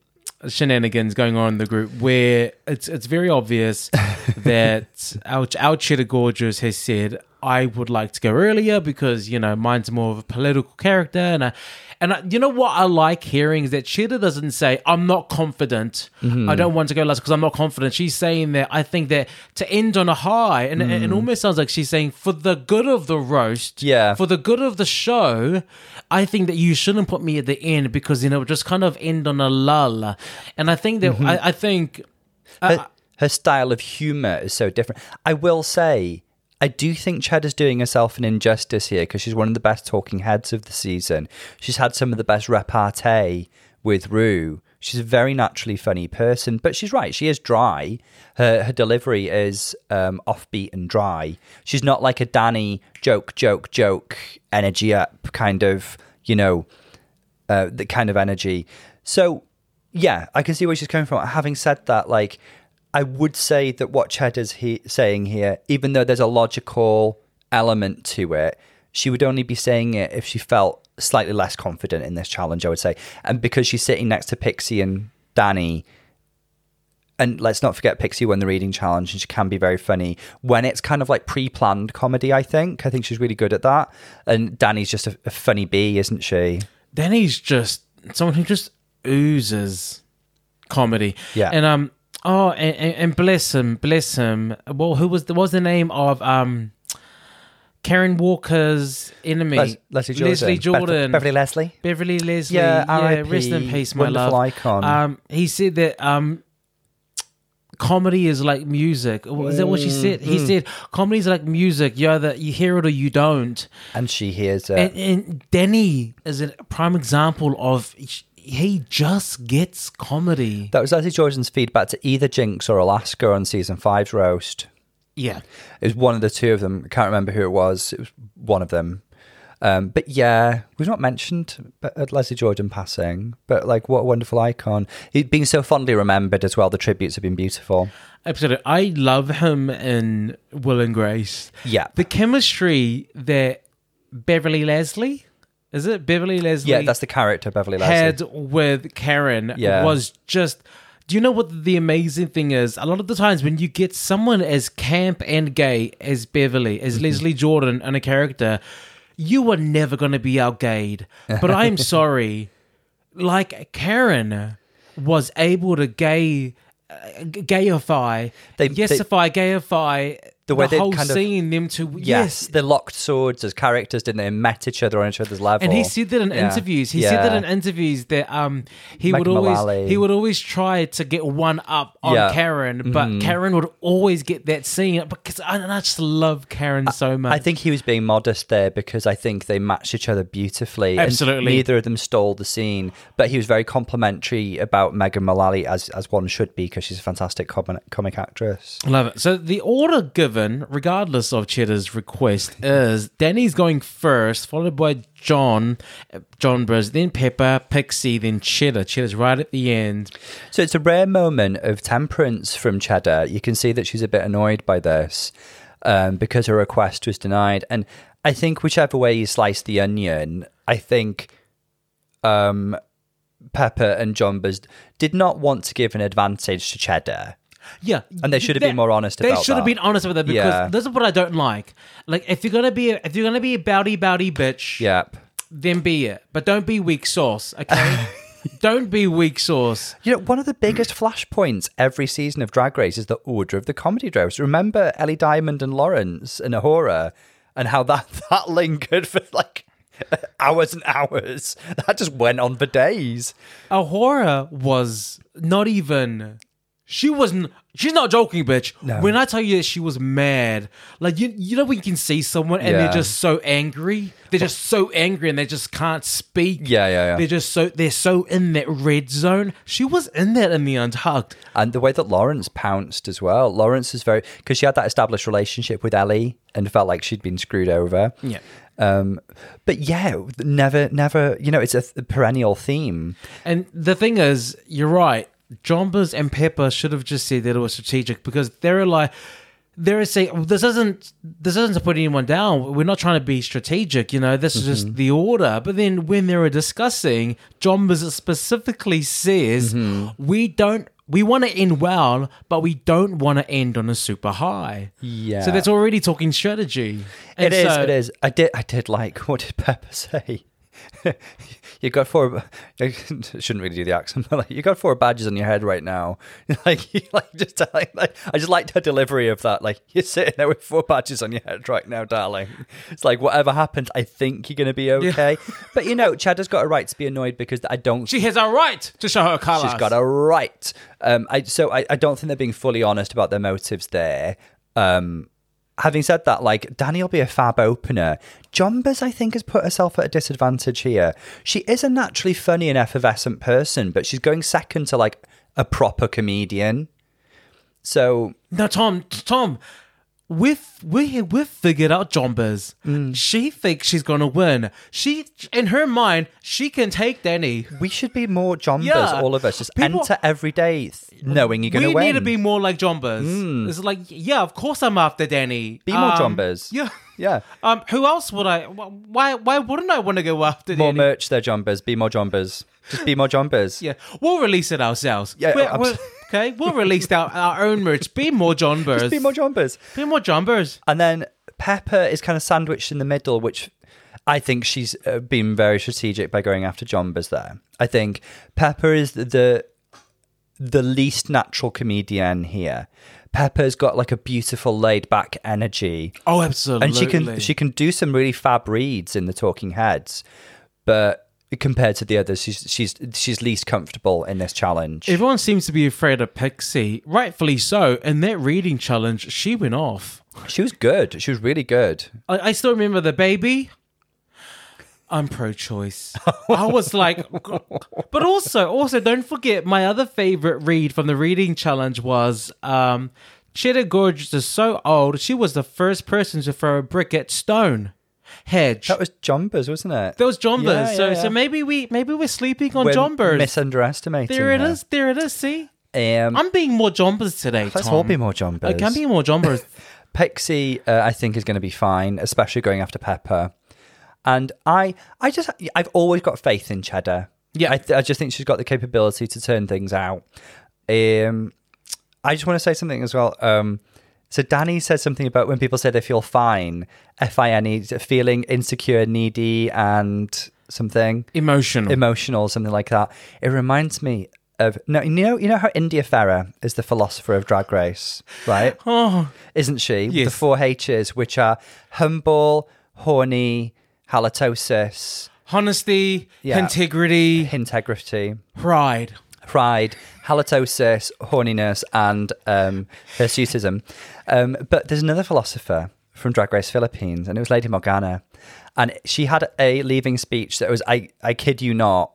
Speaker 1: shenanigans going on in the group where it's it's very obvious that our our Cheddar Gorgeous has said, "I would like to go earlier because you know mine's more of a political character," and I, and I, you know what I like hearing is that Cheddar doesn't say, "I'm not confident. I don't want to go last because I'm not confident." She's saying that I think that to end on a high, and and it almost sounds like she's saying, "For the good of the roast,
Speaker 2: Yeah.
Speaker 1: for the good of the show, I think that you shouldn't put me at the end because you know just kind of end on a lull." And I think that
Speaker 2: Mm-hmm.
Speaker 1: I, I think
Speaker 2: her, her style of humor is so different. I will say, I do think Chad is doing herself an injustice here because she's one of the best talking heads of the season. She's had some of the best repartee with Rue. She's a very naturally funny person, but she's right. She is dry. Her her delivery is um, offbeat and dry. She's not like a Danny joke, joke, joke, energy up kind of, you know, uh, the kind of energy. So, yeah, I can see where she's coming from. Having said that, like, I would say that what Cheddar's he- saying here, even though there's a logical element to it, she would only be saying it if she felt slightly less confident in this challenge, I would say. And because she's sitting next to Pixie and Danny, and let's not forget Pixie won the reading challenge, and she can be very funny when it's kind of like pre-planned comedy. I think I think she's really good at that, and Danny's just a, a funny bee, isn't she?
Speaker 1: Danny's just someone who just oozes comedy.
Speaker 2: Yeah.
Speaker 1: And um oh and, and, and bless him, bless him. Well, who was the what was the name of um Karen Walker's enemy?
Speaker 2: Les- Leslie Jordan,
Speaker 1: Leslie Jordan.
Speaker 2: Beverly Leslie.
Speaker 1: Beverly Leslie.
Speaker 2: Yeah, R.I.P.,
Speaker 1: rest in peace, my
Speaker 2: wonderful
Speaker 1: love.
Speaker 2: icon.
Speaker 1: Um, he said that um, comedy is like music. Is that what she said? He
Speaker 2: Mm-hmm.
Speaker 1: said comedy is like music. You either you hear it or you don't.
Speaker 2: And she hears it.
Speaker 1: And, and Danny is a prime example of he just gets comedy.
Speaker 2: that was Leslie Jordan's feedback to either Jinx or Alaska on season five's roast.
Speaker 1: Yeah.
Speaker 2: It was one of the two of them. I can't remember who it was. It was one of them. Um, but yeah, we've not mentioned but- Leslie Jordan passing, but like what a wonderful icon. He's being so fondly remembered as well. The tributes have been beautiful.
Speaker 1: Absolutely. I love him in Will and Grace.
Speaker 2: Yeah.
Speaker 1: The chemistry that Beverly Leslie, is it Beverly Leslie?
Speaker 2: Yeah, that's the character Beverly Leslie.
Speaker 1: had with Karen
Speaker 2: Yeah.
Speaker 1: was just. Do you know what the amazing thing is? A lot of the times when you get someone as camp and gay as Beverly,
Speaker 2: Mm-hmm.
Speaker 1: as Leslie Jordan, and a character, you are never going to be outgayed. But I'm sorry, like Karen was able to gay. Uh, gayify,
Speaker 2: They-
Speaker 1: yesify, gayify
Speaker 2: The way they
Speaker 1: whole
Speaker 2: kind of-
Speaker 1: scene them to
Speaker 2: yes,
Speaker 1: yes,
Speaker 2: they locked swords as characters, didn't they? And met each other on each other's level.
Speaker 1: And he said that in
Speaker 2: Yeah.
Speaker 1: interviews. He said that in interviews that um he would always
Speaker 2: Mullally.
Speaker 1: he would always try to get one up on
Speaker 2: Yeah.
Speaker 1: Karen, but Karen would always get that scene because I, and I just love Karen so much.
Speaker 2: I think he was being modest there because I think they matched each other beautifully.
Speaker 1: Absolutely.
Speaker 2: neither of them stole the scene, but he was very complimentary about Megan Mullally as as one should be because she's a fantastic comic, comic actress.
Speaker 1: Love it. So the order given, regardless of Cheddar's request, is Danny's going first, followed by John, Jonbers, then Peppa, Pixie, then Cheddar. Cheddar's right at the end.
Speaker 2: So it's a rare moment of temperance from Cheddar. You can see that she's a bit annoyed by this um, because her request was denied. And I think whichever way you slice the onion, I think um, Peppa and Buzz did not want to give an advantage to Cheddar.
Speaker 1: Yeah,
Speaker 2: And they should have been more honest
Speaker 1: They
Speaker 2: about
Speaker 1: should have
Speaker 2: that.
Speaker 1: been honest with that because
Speaker 2: Yeah.
Speaker 1: this is what I don't like. Like, if you're gonna be, a, if you're gonna be a bowdy bowdy bitch,
Speaker 2: Yep.
Speaker 1: then be it. But don't be weak sauce, okay? don't be weak sauce.
Speaker 2: You know, one of the biggest flashpoints every season of Drag Race is the order of the comedy roast. Remember Ellie Diamond and Lawrence and A'Whora and how that, that lingered for like hours and hours. That just went on for days.
Speaker 1: A'Whora was not even. She wasn't. She's not joking, bitch.
Speaker 2: No.
Speaker 1: When I tell you that she was mad, like you, you know when you can see someone and
Speaker 2: Yeah.
Speaker 1: they're just so angry, they're just so angry and they just can't speak.
Speaker 2: Yeah, yeah, yeah.
Speaker 1: They're just so they're so in that red zone. She was in that in the Untucked.
Speaker 2: And the way that Lawrence pounced as well. Lawrence is very, because she had that established relationship with Ellie and felt like she'd been screwed over.
Speaker 1: Yeah.
Speaker 2: Um, but yeah, never, never, you know, it's a, th- perennial theme.
Speaker 1: And the thing is, you're right. Jonbers and Peppa should have just said that it was strategic because they're like they're saying this isn't this isn't to put anyone down. We're not trying to be strategic, you know. This is just mm-hmm. the order. But then when they were discussing, Jonbers specifically says mm-hmm. we don't we want to end well, but we don't want to end on a super high.
Speaker 2: Yeah.
Speaker 1: So that's already talking strategy.
Speaker 2: It
Speaker 1: And
Speaker 2: is.
Speaker 1: so-
Speaker 2: it is. I did. I did like. What did Peppa say? you got four. I shouldn't really do the accent. But like, you got four badges on your head right now. Like, you like just telling. Like, I just liked her delivery of that. Like, you're sitting there with four badges on your head right now, darling. It's like whatever happens, I think you're gonna be okay. But you know, Chad has got a right to be annoyed because I don't.
Speaker 1: she has a right to show her colors.
Speaker 2: She's got a right. Um, I so I, I don't think they're being fully honest about their motives there. Um, having said that, like Danny will be a fab opener. Jonbers, I think, has put herself at a disadvantage here. She is a naturally funny and effervescent person, but she's going second to like a proper comedian. So
Speaker 1: No, Tom, Tom, we've we we've figured out Jonbers.
Speaker 2: Mm.
Speaker 1: She thinks she's gonna win. She, in her mind, she can take Danny.
Speaker 2: we should be more Jonbers,
Speaker 1: Yeah.
Speaker 2: all of us. Just
Speaker 1: People-
Speaker 2: enter every day th- knowing you're going
Speaker 1: we
Speaker 2: to win.
Speaker 1: need to be more like Jonbers. It's like, yeah, of course I'm after Danny.
Speaker 2: Be more
Speaker 1: Um,
Speaker 2: Jonbers.
Speaker 1: Yeah.
Speaker 2: Yeah.
Speaker 1: Um, who else would I? wh- Why? Why wouldn't I want to go after
Speaker 2: More
Speaker 1: Danny?
Speaker 2: merch their Jonbers. Be more Jonbers. Just be more Jonbers.
Speaker 1: yeah, we'll release it ourselves.
Speaker 2: Yeah,
Speaker 1: We're-
Speaker 2: abs-
Speaker 1: we're- okay, we'll release our, our own merch. Be more John Jonbers.
Speaker 2: Be more John Jonbers.
Speaker 1: Be more Jonbers.
Speaker 2: And then Peppa is kind of sandwiched in the middle, which I think she's uh, been very strategic by going after John Jonbers there. I think Peppa is the the least natural comedian here. Peppa's got like a beautiful laid back energy.
Speaker 1: Oh, absolutely.
Speaker 2: And she can she can do some really fab reads in the talking heads, but compared to the others, she's she's she's least comfortable in this challenge.
Speaker 1: Everyone seems to be afraid of Pixie, rightfully so. In that reading challenge, she went off.
Speaker 2: she was good. She was really good.
Speaker 1: I, I still remember the baby. I'm pro-choice. I was like, but also, also don't forget my other favorite read from the reading challenge was um, Cheddar Gorgeous is so old. She was the first person to throw a brick at Stone Hedge.
Speaker 2: That was Jonbers, wasn't it?
Speaker 1: That was Jonbers.
Speaker 2: Yeah,
Speaker 1: so,
Speaker 2: yeah,
Speaker 1: so maybe we maybe we're sleeping on
Speaker 2: We're
Speaker 1: Jonbers.
Speaker 2: misunderestimating.
Speaker 1: there it
Speaker 2: her.
Speaker 1: is. There it is. See,
Speaker 2: Um,
Speaker 1: I'm being more Jonbers today.
Speaker 2: let's
Speaker 1: Tom.
Speaker 2: all be more Jonbers.
Speaker 1: I can be more Jonbers.
Speaker 2: Pixie, uh, I think, is going to be fine, especially going after Peppa. And I, I just, I've always got faith in Cheddar.
Speaker 1: Yeah.
Speaker 2: I, th- I just think she's got the capability to turn things out. Um, I just want to say something as well. Um, so Danny said something about when people say they feel fine, F I N E, feeling insecure, needy, and something
Speaker 1: Emotional.
Speaker 2: emotional, something like that. It reminds me of no, you know, you know how India Ferrah is the philosopher of Drag Race, right?
Speaker 1: oh,
Speaker 2: isn't she? The four H's, which are humble, horny, halitosis,
Speaker 1: honesty,
Speaker 2: Yeah.
Speaker 1: integrity,
Speaker 2: integrity,
Speaker 1: pride.
Speaker 2: Pride, halitosis, horniness, and um, hirsutism. Um, but there's another philosopher from Drag Race Philippines, and it was Lady Morgana. And she had a leaving speech that was, I, I kid you not,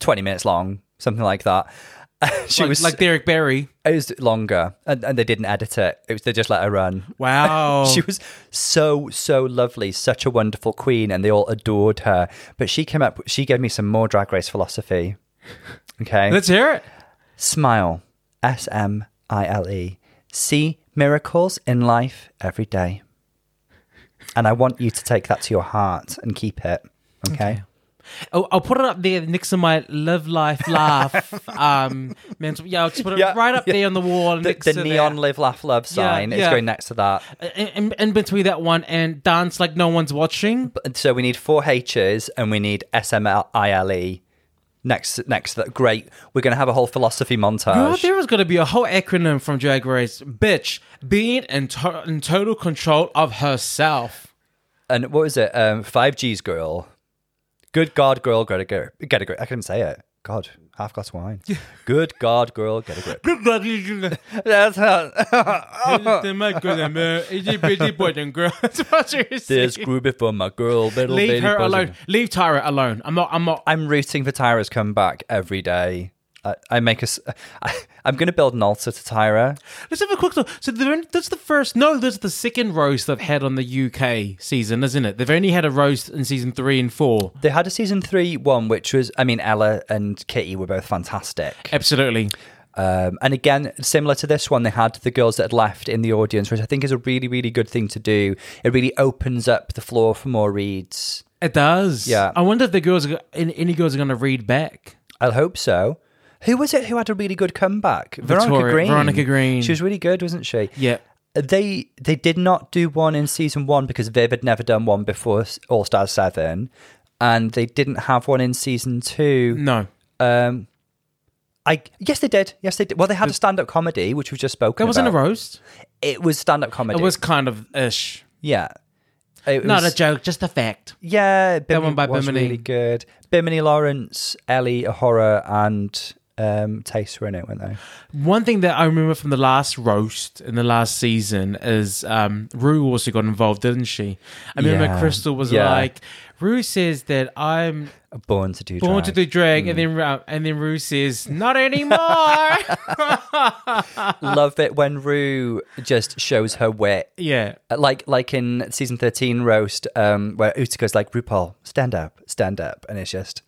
Speaker 2: 20 minutes long, something like that. she
Speaker 1: like,
Speaker 2: was
Speaker 1: like Derrick Barry.
Speaker 2: it was longer, and, and they didn't edit it. It was they just let her run.
Speaker 1: Wow.
Speaker 2: She was so so lovely, such a wonderful queen, and they all adored her. But she came up, she gave me some more drag race philosophy. Okay,
Speaker 1: Let's hear it.
Speaker 2: smile, S M I L E. See miracles in life every day, and I want you to take that to your heart and keep it. Okay.
Speaker 1: Oh, I'll put it up there next to my live life laugh. um, mental, yeah, I'll just put it
Speaker 2: Yeah,
Speaker 1: right up
Speaker 2: yeah.
Speaker 1: there on the wall
Speaker 2: The,
Speaker 1: next
Speaker 2: the neon
Speaker 1: that.
Speaker 2: live laugh love sign is
Speaker 1: yeah.
Speaker 2: going next to that.
Speaker 1: In, in, in between that one and dance like no one's watching.
Speaker 2: So we need four H's and we need S M I L E next next to that. Great. We're gonna have a whole philosophy
Speaker 1: Girl,
Speaker 2: montage.
Speaker 1: there was going to be a whole acronym from Drag Race. Bitch, being in, to- in total control of herself.
Speaker 2: and what was it? Um, five G's girl. Good God, girl, get a grip. Get a grip. I couldn't say it. God, half glass of wine. Good God, girl, get a grip. That's how. Uh, There's groovy for my girl, little
Speaker 1: Leave
Speaker 2: bitty
Speaker 1: her
Speaker 2: buzzing.
Speaker 1: alone. Leave Tyra alone. I'm not. I'm not.
Speaker 2: I'm rooting for Tyra's comeback every day. I, I make us. I, I'm going to build an altar to Tyra.
Speaker 1: Let's have a quick look. So in- that's the first. No, that's the second roast they've had on the UK season, isn't it? They've only had a roast in season three and four.
Speaker 2: They had a season three one, which was, I mean, Ella and Kitty were both fantastic.
Speaker 1: Absolutely.
Speaker 2: Um, and again, similar to this one, they had the girls that had left in the audience, which I think is a really, really good thing to do. It really opens up the floor for more reads.
Speaker 1: It does.
Speaker 2: Yeah.
Speaker 1: I wonder if the girls, are, any any girls, are going to read back.
Speaker 2: I'll hope so. Who was it who had a really good comeback? Veronica Green.
Speaker 1: Veronica Green.
Speaker 2: She was really good, wasn't she?
Speaker 1: Yeah.
Speaker 2: They they did not do one in season one because Viv had never done one before All Stars Seven, and they didn't have one in season two.
Speaker 1: No.
Speaker 2: Um, I yes they did. Yes they did. Well, they had a stand up comedy which we've just spoken.
Speaker 1: That wasn't a roast.
Speaker 2: It was stand up comedy.
Speaker 1: It was kind of ish.
Speaker 2: yeah. It
Speaker 1: Not
Speaker 2: was-
Speaker 1: a joke, just a fact.
Speaker 2: Yeah, Bimini
Speaker 1: one by
Speaker 2: was
Speaker 1: Bimini.
Speaker 2: really good. Bimini Lawrence, Ellie A'Whora, and um, Tayce were in it, weren't they?
Speaker 1: One thing that I remember from the last roast in the last season is um, Ru also got involved, didn't she? I remember
Speaker 2: Yeah.
Speaker 1: Krystal was
Speaker 2: Yeah.
Speaker 1: like, Ru says that I'm
Speaker 2: Born to do.
Speaker 1: born
Speaker 2: drag.
Speaker 1: to do drag, and then uh, and then Ru says, "Not anymore."
Speaker 2: Love it when Ru just shows her wit.
Speaker 1: yeah,
Speaker 2: Like like in season thirteen roast, um, where Utica's like RuPaul, stand up, stand up, and it's just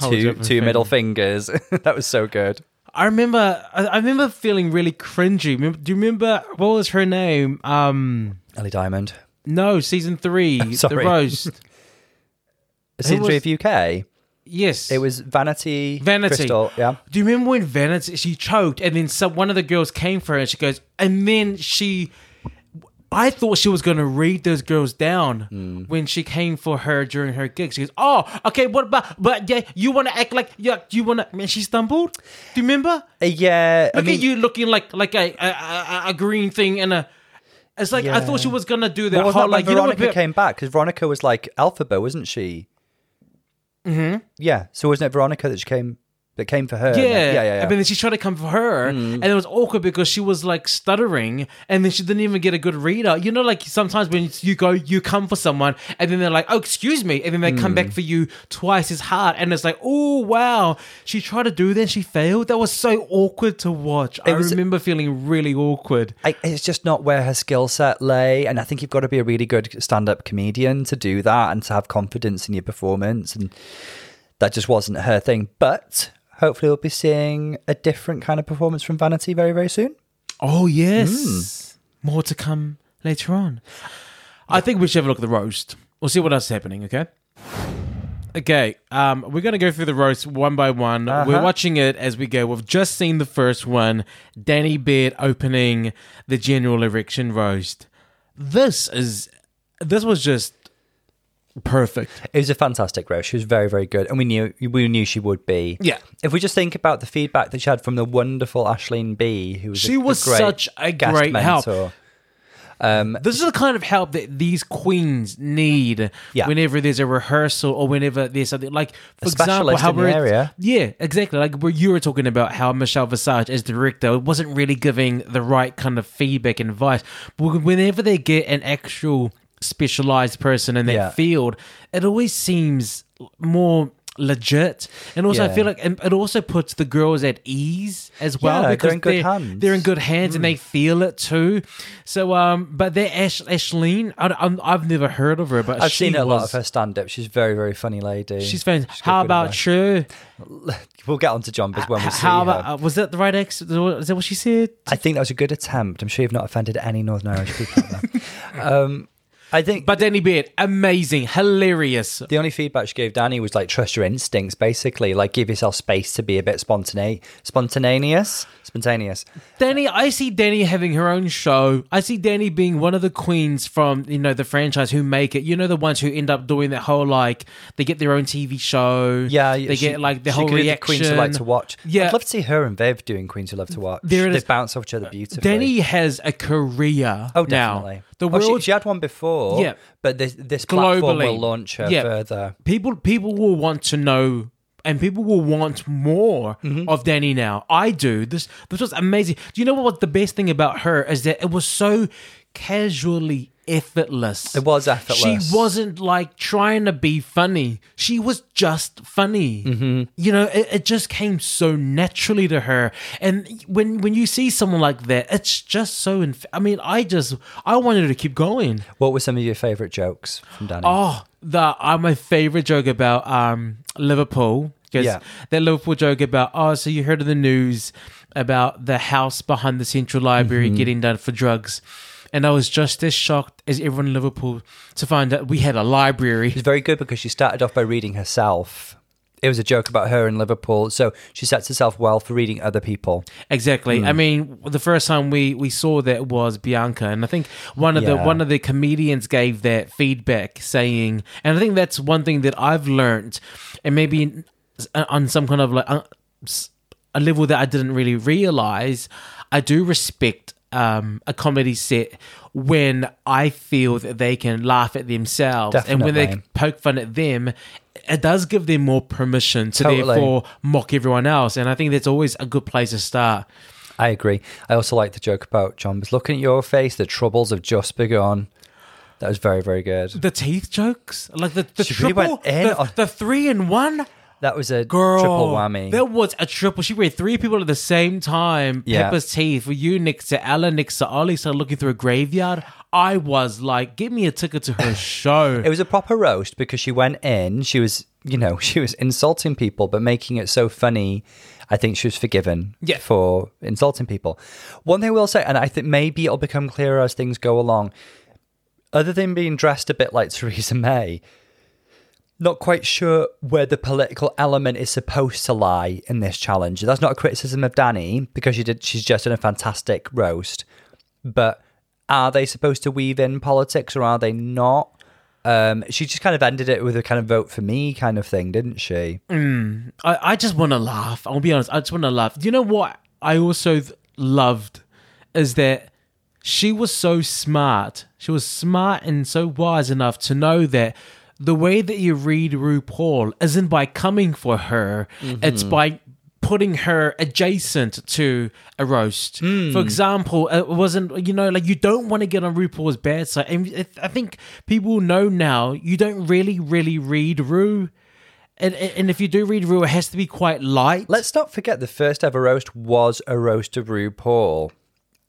Speaker 2: two two middle fingers. that was so good.
Speaker 1: I remember. I, I remember feeling really cringy. Remember- Do you remember what was her name? Um,
Speaker 2: Ellie Diamond,
Speaker 1: no, season three, the roast.
Speaker 2: season three of UK.
Speaker 1: Yes,
Speaker 2: It was Vanity,
Speaker 1: Vanity.
Speaker 2: Krystal, yeah.
Speaker 1: Do you remember when Vanity she choked and then some one of the girls came for her and she goes and then she I thought she was gonna read those girls down
Speaker 2: Hmm.
Speaker 1: when she came for her during her gig. She goes, "Oh, okay, what about? But yeah, you want to act like yeah, you want to?" Man, she stumbled. Do you remember?
Speaker 2: Uh, yeah, I
Speaker 1: Look
Speaker 2: mean,
Speaker 1: at you looking like like a a, a, a green thing and a. It's like I thought she was gonna do that
Speaker 2: was
Speaker 1: whole
Speaker 2: that when
Speaker 1: like you know?
Speaker 2: Veronica came back? Because Veronica was like Elphaba, wasn't she? Mm-hmm. Yeah. So wasn't it Veronica that she came that came for her?
Speaker 1: Yeah,
Speaker 2: yeah, yeah. yeah.
Speaker 1: And then she tried to come for her, mm. and it was awkward because she was like stuttering, and then she didn't even get a good reader. You know, like sometimes when you go, you come for someone, and then they're like, "Oh, excuse me," and then they come back mm. for you twice as hard, and it's like, "Oh, wow." She tried to do that, she failed. That was so awkward to watch. I
Speaker 2: was-
Speaker 1: remember feeling really awkward.
Speaker 2: I, it's just not where her skill set lay, and I think you've got to be a really good stand-up comedian to do that and to have confidence in your performance, and that just wasn't her thing. But hopefully, we'll be seeing a different kind of performance from Vanity very, very soon.
Speaker 1: Oh yes, more to come later on. I think we should have a look at the roast. We'll see what else is happening. Okay. Okay, um, we're gonna go through the roast one by one. We're watching it as we go. We've just seen the first one, Danny Beard opening the general erection roast. This is, this was just perfect.
Speaker 2: It was a fantastic roast. She was very, very good, and we knew we knew she would be.
Speaker 1: Yeah.
Speaker 2: If we just think about the feedback that she had from the wonderful Ashleen B, who was
Speaker 1: She
Speaker 2: a,
Speaker 1: was
Speaker 2: a great
Speaker 1: such a great help.
Speaker 2: mentor.
Speaker 1: Um, this is the kind of help that these queens need
Speaker 2: Yeah.
Speaker 1: whenever there's a rehearsal or whenever there's something like, for example, how we're
Speaker 2: area.
Speaker 1: Yeah, exactly. Like where you were talking about how Michelle Visage as director wasn't really giving the right kind of feedback and advice. But whenever they get an actual specialized person in that
Speaker 2: Yeah.
Speaker 1: field, it always seems more legit and also i feel like it also puts the girls at ease as well
Speaker 2: Yeah, they're
Speaker 1: because
Speaker 2: in good
Speaker 1: they're,
Speaker 2: hands.
Speaker 1: they're in good hands
Speaker 2: Mm.
Speaker 1: and they feel it too so um but they're Ash, ashleen I, i've never heard of her but
Speaker 2: I've seen a lot of her stand up. She's a very, very funny lady.
Speaker 1: she's famous
Speaker 2: got
Speaker 1: how about sure
Speaker 2: We'll get on to Jonbers when we see
Speaker 1: how
Speaker 2: her.
Speaker 1: about uh, was that the right ex is that what she said
Speaker 2: I think that was a good attempt. I'm sure you've not offended any Northern Irish people. um, I think
Speaker 1: but danny beard amazing hilarious
Speaker 2: the only feedback she gave Danny was like trust your instincts, basically. Like give yourself space to be a bit spontane- spontaneous, spontaneous.
Speaker 1: Danny, I see Danny having her own show. I see Danny being one of the queens from you know the franchise who make it. You know the ones who end up doing that whole like they get their own TV show.
Speaker 2: Yeah,
Speaker 1: they
Speaker 2: she-
Speaker 1: get like the whole reaction.
Speaker 2: Queens who like to watch.
Speaker 1: Yeah.
Speaker 2: I'd love to see her and Viv doing Queens who love to watch.
Speaker 1: There it
Speaker 2: they
Speaker 1: is.
Speaker 2: bounce off each other beautifully.
Speaker 1: Danny has a career.
Speaker 2: Oh,
Speaker 1: now.
Speaker 2: definitely.
Speaker 1: The
Speaker 2: Oh, she-
Speaker 1: world
Speaker 2: she, had one before.
Speaker 1: Yeah.
Speaker 2: but this this platform
Speaker 1: globally
Speaker 2: will launch her
Speaker 1: Yeah.
Speaker 2: further.
Speaker 1: people people will want to know and people will want more
Speaker 2: Mm-hmm.
Speaker 1: of Danny now. I do. This this was amazing. Do you know what the best thing about her is that it was so casually effortless.
Speaker 2: It was effortless.
Speaker 1: She wasn't like trying to be funny. She was just funny. Mm-hmm. You know, it, it just came so naturally to her. And when when you see someone like that, it's just so. Inf- I mean, I just I wanted to keep going.
Speaker 2: What were some of your favorite jokes from Danny?
Speaker 1: Oh, the uh, my favorite joke about um Liverpool because
Speaker 2: Yeah.
Speaker 1: that Liverpool joke about oh, so you heard of the news about the house behind the Central Library
Speaker 2: Mm-hmm.
Speaker 1: getting done for drugs. And I was just as shocked as everyone in Liverpool to find that we had a library.
Speaker 2: It's very good because she started off by reading herself. It was a joke about her in Liverpool, so she sets herself well for reading other people.
Speaker 1: Exactly.
Speaker 2: Hmm.
Speaker 1: I mean, the first time we we saw that was Bianca, and I think one of the one of the comedians gave that feedback, saying, and I think that's one thing that I've learned, and maybe on some kind of like a level that I didn't really realize, I do respect um, a comedy set when I feel that they can laugh at themselves, and when they poke fun at them. It does give them more permission to
Speaker 2: Totally.
Speaker 1: therefore mock everyone else, and I think that's always a good place to start.
Speaker 2: I agree. I also like the joke about John, but looking at your face, the troubles have just begun. That was very, very good.
Speaker 1: The teeth jokes, like the the
Speaker 2: She really
Speaker 1: triple,
Speaker 2: in
Speaker 1: the,
Speaker 2: on-
Speaker 1: the three in one.
Speaker 2: That was a
Speaker 1: Girl,
Speaker 2: triple whammy.
Speaker 1: There was a triple. She read three people at the same time.
Speaker 2: Yeah.
Speaker 1: Peppa's teeth. For you next to Ella, next to Ollie, started looking through a graveyard. I was like, give me a ticket to her show.
Speaker 2: It was a proper roast because she went in, she was, you know, she was insulting people, but making it so funny. I think she was forgiven
Speaker 1: Yeah.
Speaker 2: for insulting people. One thing I will say, and I think maybe it'll become clearer as things go along, other than being dressed a bit like Theresa May, not quite sure where the political element is supposed to lie in this challenge. That's not a criticism of Danny because she did she's just done a fantastic roast. But are they supposed to weave in politics or are they not? Um, she just kind of ended it with a kind of vote for me kind of thing, didn't she?
Speaker 1: I, I just want to laugh. I'll be honest. I just want to laugh. You know what I also th- loved is that she was so smart. She was smart and so wise enough to know that the way that you read RuPaul isn't by coming for her. Mm-hmm. It's by putting her adjacent to a roast. Hmm. For example, it wasn't you know like you don't want to get on RuPaul's bad side. And I think people know now you don't really really read Ru. And, and if you do read Ru, it has to be quite light.
Speaker 2: Let's not forget the first ever roast was a roast of RuPaul,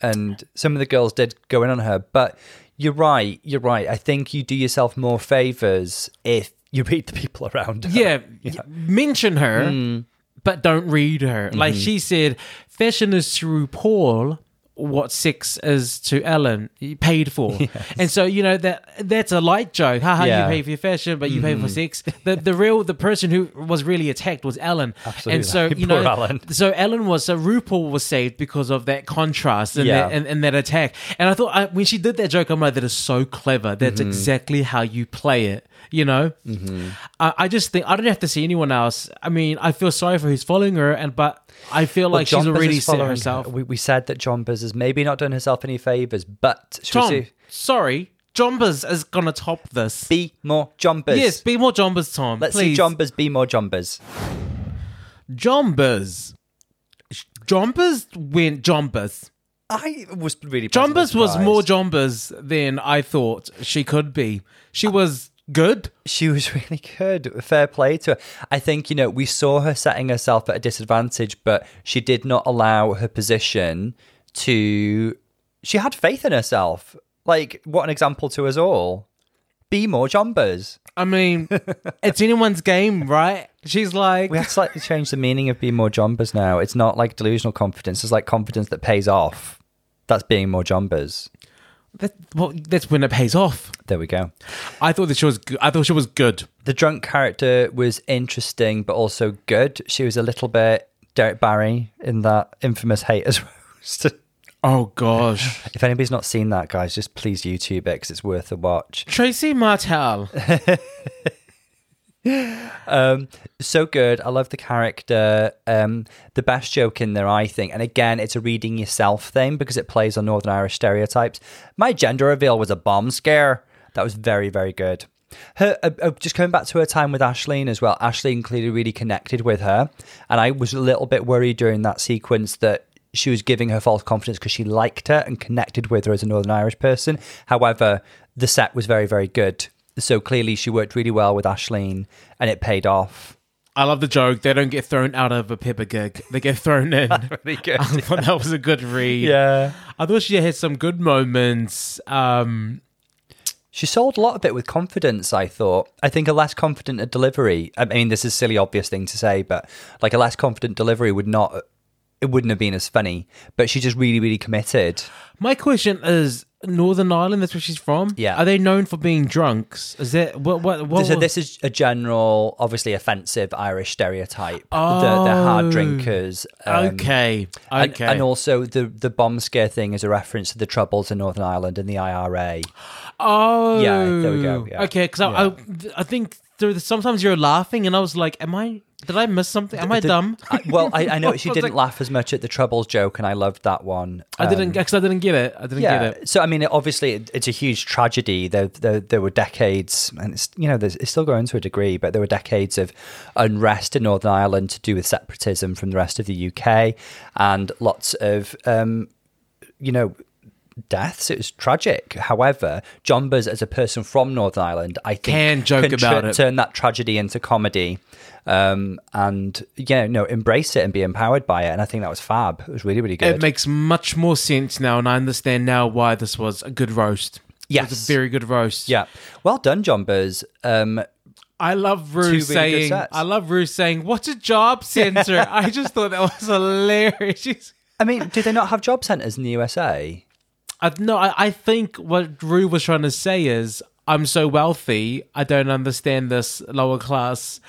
Speaker 2: and some of the girls did go in on her. But you're right, you're right. I think you do yourself more favors if you read the people around. Her.
Speaker 1: yeah, mention her,
Speaker 2: Hmm.
Speaker 1: but don't read her.
Speaker 2: Mm-hmm.
Speaker 1: Like she said, fashion is through RuPaul what sex is to Ellen, paid for. And so, you know, that that's a light joke. Haha,
Speaker 2: Yeah. Mm-hmm.
Speaker 1: you pay for your fashion, but you pay for sex. The the real the person who was really attacked was Ellen.
Speaker 2: Absolutely.
Speaker 1: And so, you
Speaker 2: Poor
Speaker 1: know,
Speaker 2: Ellen.
Speaker 1: so Ellen was so RuPaul was saved because of that contrast and,
Speaker 2: Yeah.
Speaker 1: that, and, and that attack. And I thought I, when she did that joke, I'm like, that is so clever. That's
Speaker 2: Mm-hmm.
Speaker 1: exactly how you play it. You know, I, I just think I don't have to see anyone else. I mean, I feel sorry for who's following her, and but I feel like she's
Speaker 2: Jonbers
Speaker 1: already set
Speaker 2: following
Speaker 1: herself.
Speaker 2: her. We, we said that Jonbers has maybe not done herself any favors, but
Speaker 1: Tom, sorry, Jonbers is gonna top this.
Speaker 2: be more Jonbers.
Speaker 1: yes, be more Jonbers, Tom.
Speaker 2: Let's
Speaker 1: please.
Speaker 2: see Jonbers be more Jonbers.
Speaker 1: Jonbers. Jonbers went Jonbers.
Speaker 2: I was really
Speaker 1: Jonbers was more Jonbers than I thought she could be. She was good.
Speaker 2: She was really good. Fair play to her. I think, you know, we saw her setting herself at a disadvantage, but she did not allow her position to. She had faith in herself. Like, what an example to us all. Be more Jonbers.
Speaker 1: I mean, it's anyone's game, right? She's like,
Speaker 2: We have to slightly change the meaning of being more Jonbers now. It's not like delusional confidence, it's like confidence that pays off. That's being more Jonbers.
Speaker 1: that, well, that's when it pays off.
Speaker 2: There we go.
Speaker 1: I thought that she was. Good. I thought she was good.
Speaker 2: The drunk character was interesting, but also good. She was a little bit Derrick Barry in that infamous haters roast.
Speaker 1: Oh gosh,
Speaker 2: If anybody's not seen that, guys, just please YouTube it because it's worth a watch.
Speaker 1: Tracy Martel.
Speaker 2: Um, so good. I love the character. Um, the best joke in there, I think, and again, it's a reading yourself thing because it plays on Northern Irish stereotypes. My gender reveal was a bomb scare. That was very, very good. Her, uh, uh, just coming back to her time with Ashleen as well. Ashleen clearly really connected with her, and I was a little bit worried during that sequence that she was giving her false confidence because she liked her and connected with her as a Northern Irish person. However, the set was very, very good. So clearly she worked really well with Ashleen and it paid off.
Speaker 1: I love the joke. They don't get thrown out of a Peppa gig; they get thrown in.
Speaker 2: Really good.
Speaker 1: I thought that was a good read.
Speaker 2: Yeah.
Speaker 1: I thought she had some good moments. Um,
Speaker 2: She sold a lot of it with confidence, I thought. I think a less confident delivery, I mean, this is a silly, obvious thing to say, but like a less confident delivery would not, it wouldn't have been as funny. But she just really, really committed.
Speaker 1: my question is: Northern Ireland, that's where she's from.
Speaker 2: Yeah.
Speaker 1: Are they known for being drunks? Is that what? What? what
Speaker 2: so this is a general, obviously offensive Irish stereotype. the, the hard
Speaker 1: Oh.
Speaker 2: drinkers. um,
Speaker 1: okay.
Speaker 2: and-
Speaker 1: Okay.
Speaker 2: And, also the the bomb scare thing is a reference to the troubles in Northern Ireland and the IRA.
Speaker 1: oh.
Speaker 2: Yeah, there we go, yeah.
Speaker 1: Okay, because I, I, I think sometimes you're laughing, and I was like, "Am I? Did I miss something? Am I
Speaker 2: The-
Speaker 1: dumb?"
Speaker 2: I- well, I, I know she didn't
Speaker 1: like-
Speaker 2: laugh as much at the troubles joke, and I loved that one.
Speaker 1: I didn't
Speaker 2: Um,
Speaker 1: because I didn't get it. I didn't
Speaker 2: yeah.
Speaker 1: get it.
Speaker 2: So I mean, it, obviously, it, it's a huge tragedy. There, there, there were decades, and it's you know, it's still going to a degree, but there were decades of unrest in Northern Ireland to do with separatism from the rest of the UK, and lots of, um, you know. Deaths. It was tragic. However, Jonbers, as a person from Northern Ireland, I think
Speaker 1: Can joke
Speaker 2: tr-
Speaker 1: about it.
Speaker 2: turn that tragedy into comedy, um, and yeah, no, embrace it and be empowered by it. And I think that was fab. It was really, really good.
Speaker 1: It makes much more sense now, and I understand now why this was a good roast. It was
Speaker 2: Yes.
Speaker 1: a very good roast.
Speaker 2: Yeah. Well done, Jonbers. Um,
Speaker 1: I love
Speaker 2: Ru
Speaker 1: saying. I love Ru saying, what's a job center? I just thought that was hilarious.
Speaker 2: I mean, do they not have job centres in the USA?
Speaker 1: I, no, I, I think what Ru was trying to say is, I'm so wealthy, I don't understand this lower class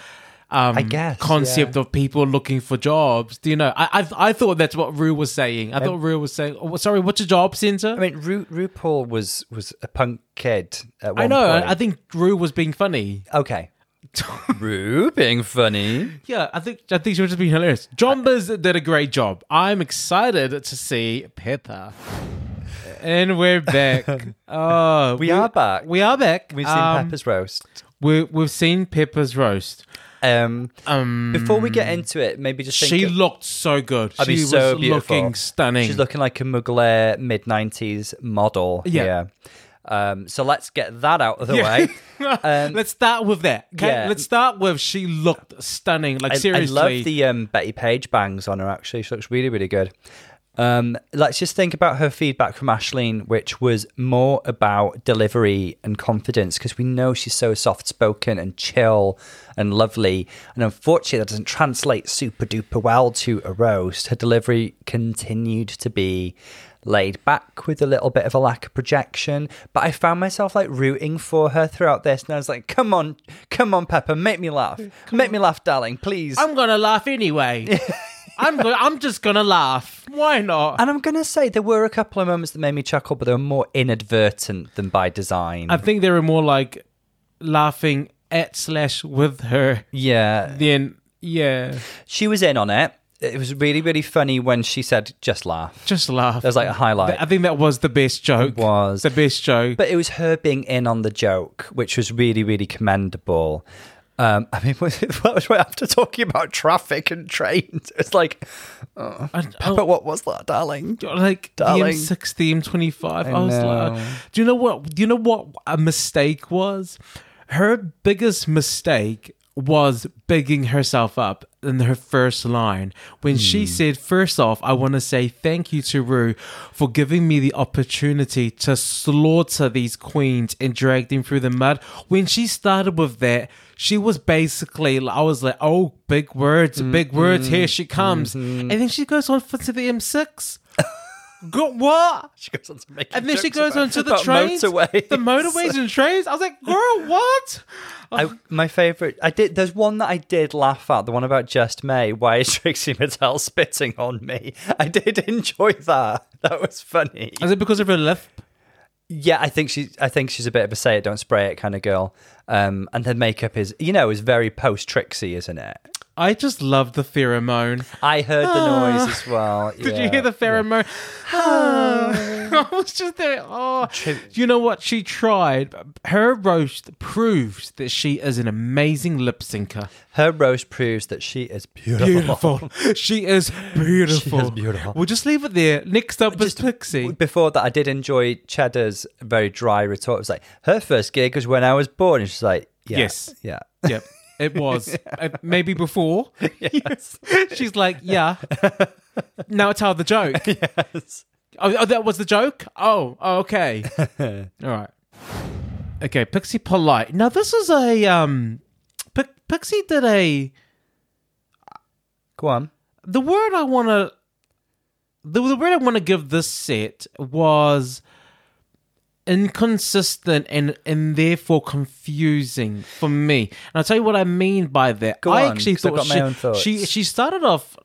Speaker 1: um,
Speaker 2: I guess,
Speaker 1: concept
Speaker 2: yeah.
Speaker 1: of people looking for jobs. Do you know? I, I I thought that's what Ru was saying. I thought Ru was saying, oh, sorry, what's a job center?
Speaker 2: I mean, Ru- RuPaul was was a punk kid at one
Speaker 1: I know.
Speaker 2: point.
Speaker 1: I, I think Ru was being funny.
Speaker 2: okay. Ru being funny.
Speaker 1: Yeah, I think I think she was just being hilarious. Jonbers did a great job. I'm excited to see Peppa. And we're back. Oh,
Speaker 2: We are back.
Speaker 1: We are back.
Speaker 2: We've seen
Speaker 1: um,
Speaker 2: Peppa's roast.
Speaker 1: We we've seen Peppa's roast.
Speaker 2: Um,
Speaker 1: Um,
Speaker 2: before we get into it, maybe just think
Speaker 1: she
Speaker 2: of-
Speaker 1: looked so good.
Speaker 2: I mean,
Speaker 1: she
Speaker 2: so
Speaker 1: was
Speaker 2: beautiful.
Speaker 1: looking stunning.
Speaker 2: She's looking like a Mugler mid nineties model.
Speaker 1: Yeah.
Speaker 2: Um, so let's get that out of the way. Um,
Speaker 1: Let's start with that. Okay,
Speaker 2: yeah.
Speaker 1: let's start with she looked stunning. Like
Speaker 2: I,
Speaker 1: seriously,
Speaker 2: I love the um, Bettie Page bangs on her. Actually, she looks really, really good. Um, let's just think about her feedback from Ashleen, which was more about delivery and confidence, because we know she's so soft spoken and chill and lovely. And unfortunately, that doesn't translate super duper well to a roast. Her delivery continued to be laid back with a little bit of a lack of projection. But I found myself like rooting for her throughout this, and I was like, "Come on, come on, Peppa, make me laugh, make me laugh, darling, please."
Speaker 1: I'm gonna laugh anyway. I'm I'm just gonna laugh. Why not?
Speaker 2: And I'm going to say there were a couple of moments that made me chuckle, but they were more inadvertent than by design.
Speaker 1: I think they were more like laughing at slash with her
Speaker 2: yeah.
Speaker 1: than yeah,
Speaker 2: She was in on it. It was really, really funny when she said, just laugh.
Speaker 1: just laugh.
Speaker 2: That was like a highlight.
Speaker 1: I think that was the best joke.
Speaker 2: was.
Speaker 1: the best joke.
Speaker 2: But it was her being in on the joke, which was really, really commendable. Um, I mean, was it, what was right after talking about traffic and trains? It's like,
Speaker 1: I-
Speaker 2: but what was that, darling?
Speaker 1: like
Speaker 2: Darling.
Speaker 1: M6, the M25. I,
Speaker 2: I
Speaker 1: was like, do you know what? Do you know what a mistake was? Her biggest mistake was bigging herself up in her first line when
Speaker 2: Hmm.
Speaker 1: she said, First off, I want to say thank you to Ru for giving me the opportunity to slaughter these queens and drag them through the mud. When she started with that, she was basically, I was like, Oh, big words, big words, here she comes.
Speaker 2: Mm-hmm.
Speaker 1: And then she goes on for to the M6. Go, what?
Speaker 2: She goes on to make
Speaker 1: And then she goes on to the trains,
Speaker 2: motorways.
Speaker 1: the motorways and trains. I was like, girl, what?
Speaker 2: I, my favorite. I did. There's one that I did laugh at. The one about Just May. Why is Trixie Mattel spitting on me? I did enjoy that. That was funny.
Speaker 1: Is it because of her lip?
Speaker 2: Yeah, I think she's. I think she's a bit of a say it, don't spray it kind of girl. Um, and her makeup is, you know, is very post Trixie, isn't it?
Speaker 1: I just love the pheromone.
Speaker 2: I heard the ah. noise as well.
Speaker 1: Did you hear the pheromone? Ah. I was just there. Oh, you know what? She tried. Her roast proves that she is an amazing lip syncer.
Speaker 2: Her roast proves that she is beautiful.
Speaker 1: Beautiful. she is beautiful.
Speaker 2: She is beautiful.
Speaker 1: We'll just leave it there. Next up is
Speaker 2: Just-
Speaker 1: Pixie.
Speaker 2: Before that, I did enjoy Cheddar's very dry retort. It was like, her first gig was when I was born. And she's like, yeah,
Speaker 1: Yes.
Speaker 2: Yeah.
Speaker 1: Yep. It was. Uh, maybe before.
Speaker 2: Yes.
Speaker 1: She's like, yeah. now tell the joke.
Speaker 2: yes.
Speaker 1: Oh, oh, that was the joke? Oh, oh, okay. All right. Okay, Pixie Polite. Now this is a um Pi- Pixie did a
Speaker 2: Go on.
Speaker 1: the word I want to the, the word I want to give this set was inconsistent and and therefore confusing for me. And I'll tell you what I mean by that.
Speaker 2: Go
Speaker 1: I
Speaker 2: on,
Speaker 1: actually
Speaker 2: 'cause I've
Speaker 1: thought
Speaker 2: got my
Speaker 1: she,
Speaker 2: own thoughts.
Speaker 1: she she started off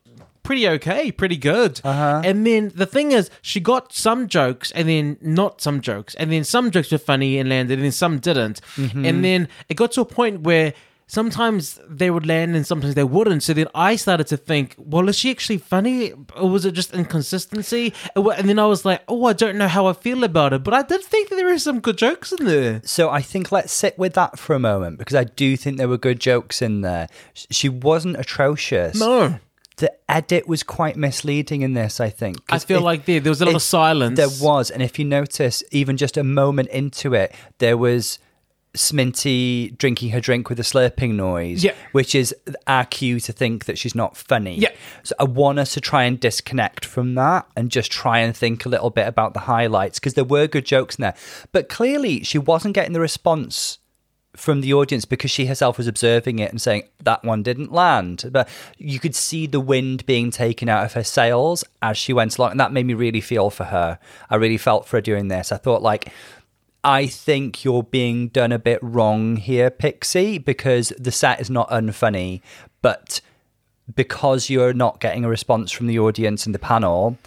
Speaker 1: pretty okay, pretty good.
Speaker 2: Uh-huh.
Speaker 1: And then the thing is, she got some jokes and then not some jokes. And then some jokes were funny and landed and then some didn't.
Speaker 2: Mm-hmm.
Speaker 1: And then it got to a point where sometimes they would land and sometimes they wouldn't. So then I started to think, well, is she actually funny or was it just inconsistency? And then I was like, oh, I don't know how I feel about it. But I did think that there are some good jokes in there.
Speaker 2: So I think let's sit with that for a moment because I do think there were good jokes in there. She wasn't atrocious.
Speaker 1: No.
Speaker 2: The edit was quite misleading in this, I think.
Speaker 1: I feel
Speaker 2: if-
Speaker 1: like there, there was a lot of silence.
Speaker 2: There was, and if you notice, even just a moment into it, there was Sminty drinking her drink with a slurping noise,
Speaker 1: Yeah.
Speaker 2: which is our cue to think that she's not funny.
Speaker 1: Yeah.
Speaker 2: So I want us to try and disconnect from that and just try and think a little bit about the highlights because there were good jokes in there, but clearly she wasn't getting the response from the audience because she herself was observing it and saying that one didn't land. But you could see the wind being taken out of her sails as she went along, and that made me really feel for her. I really felt for her doing this. I thought like. I think you're being done a bit wrong here, Pixie, because the set is not unfunny, but because you're not getting a response from the audience and the panel,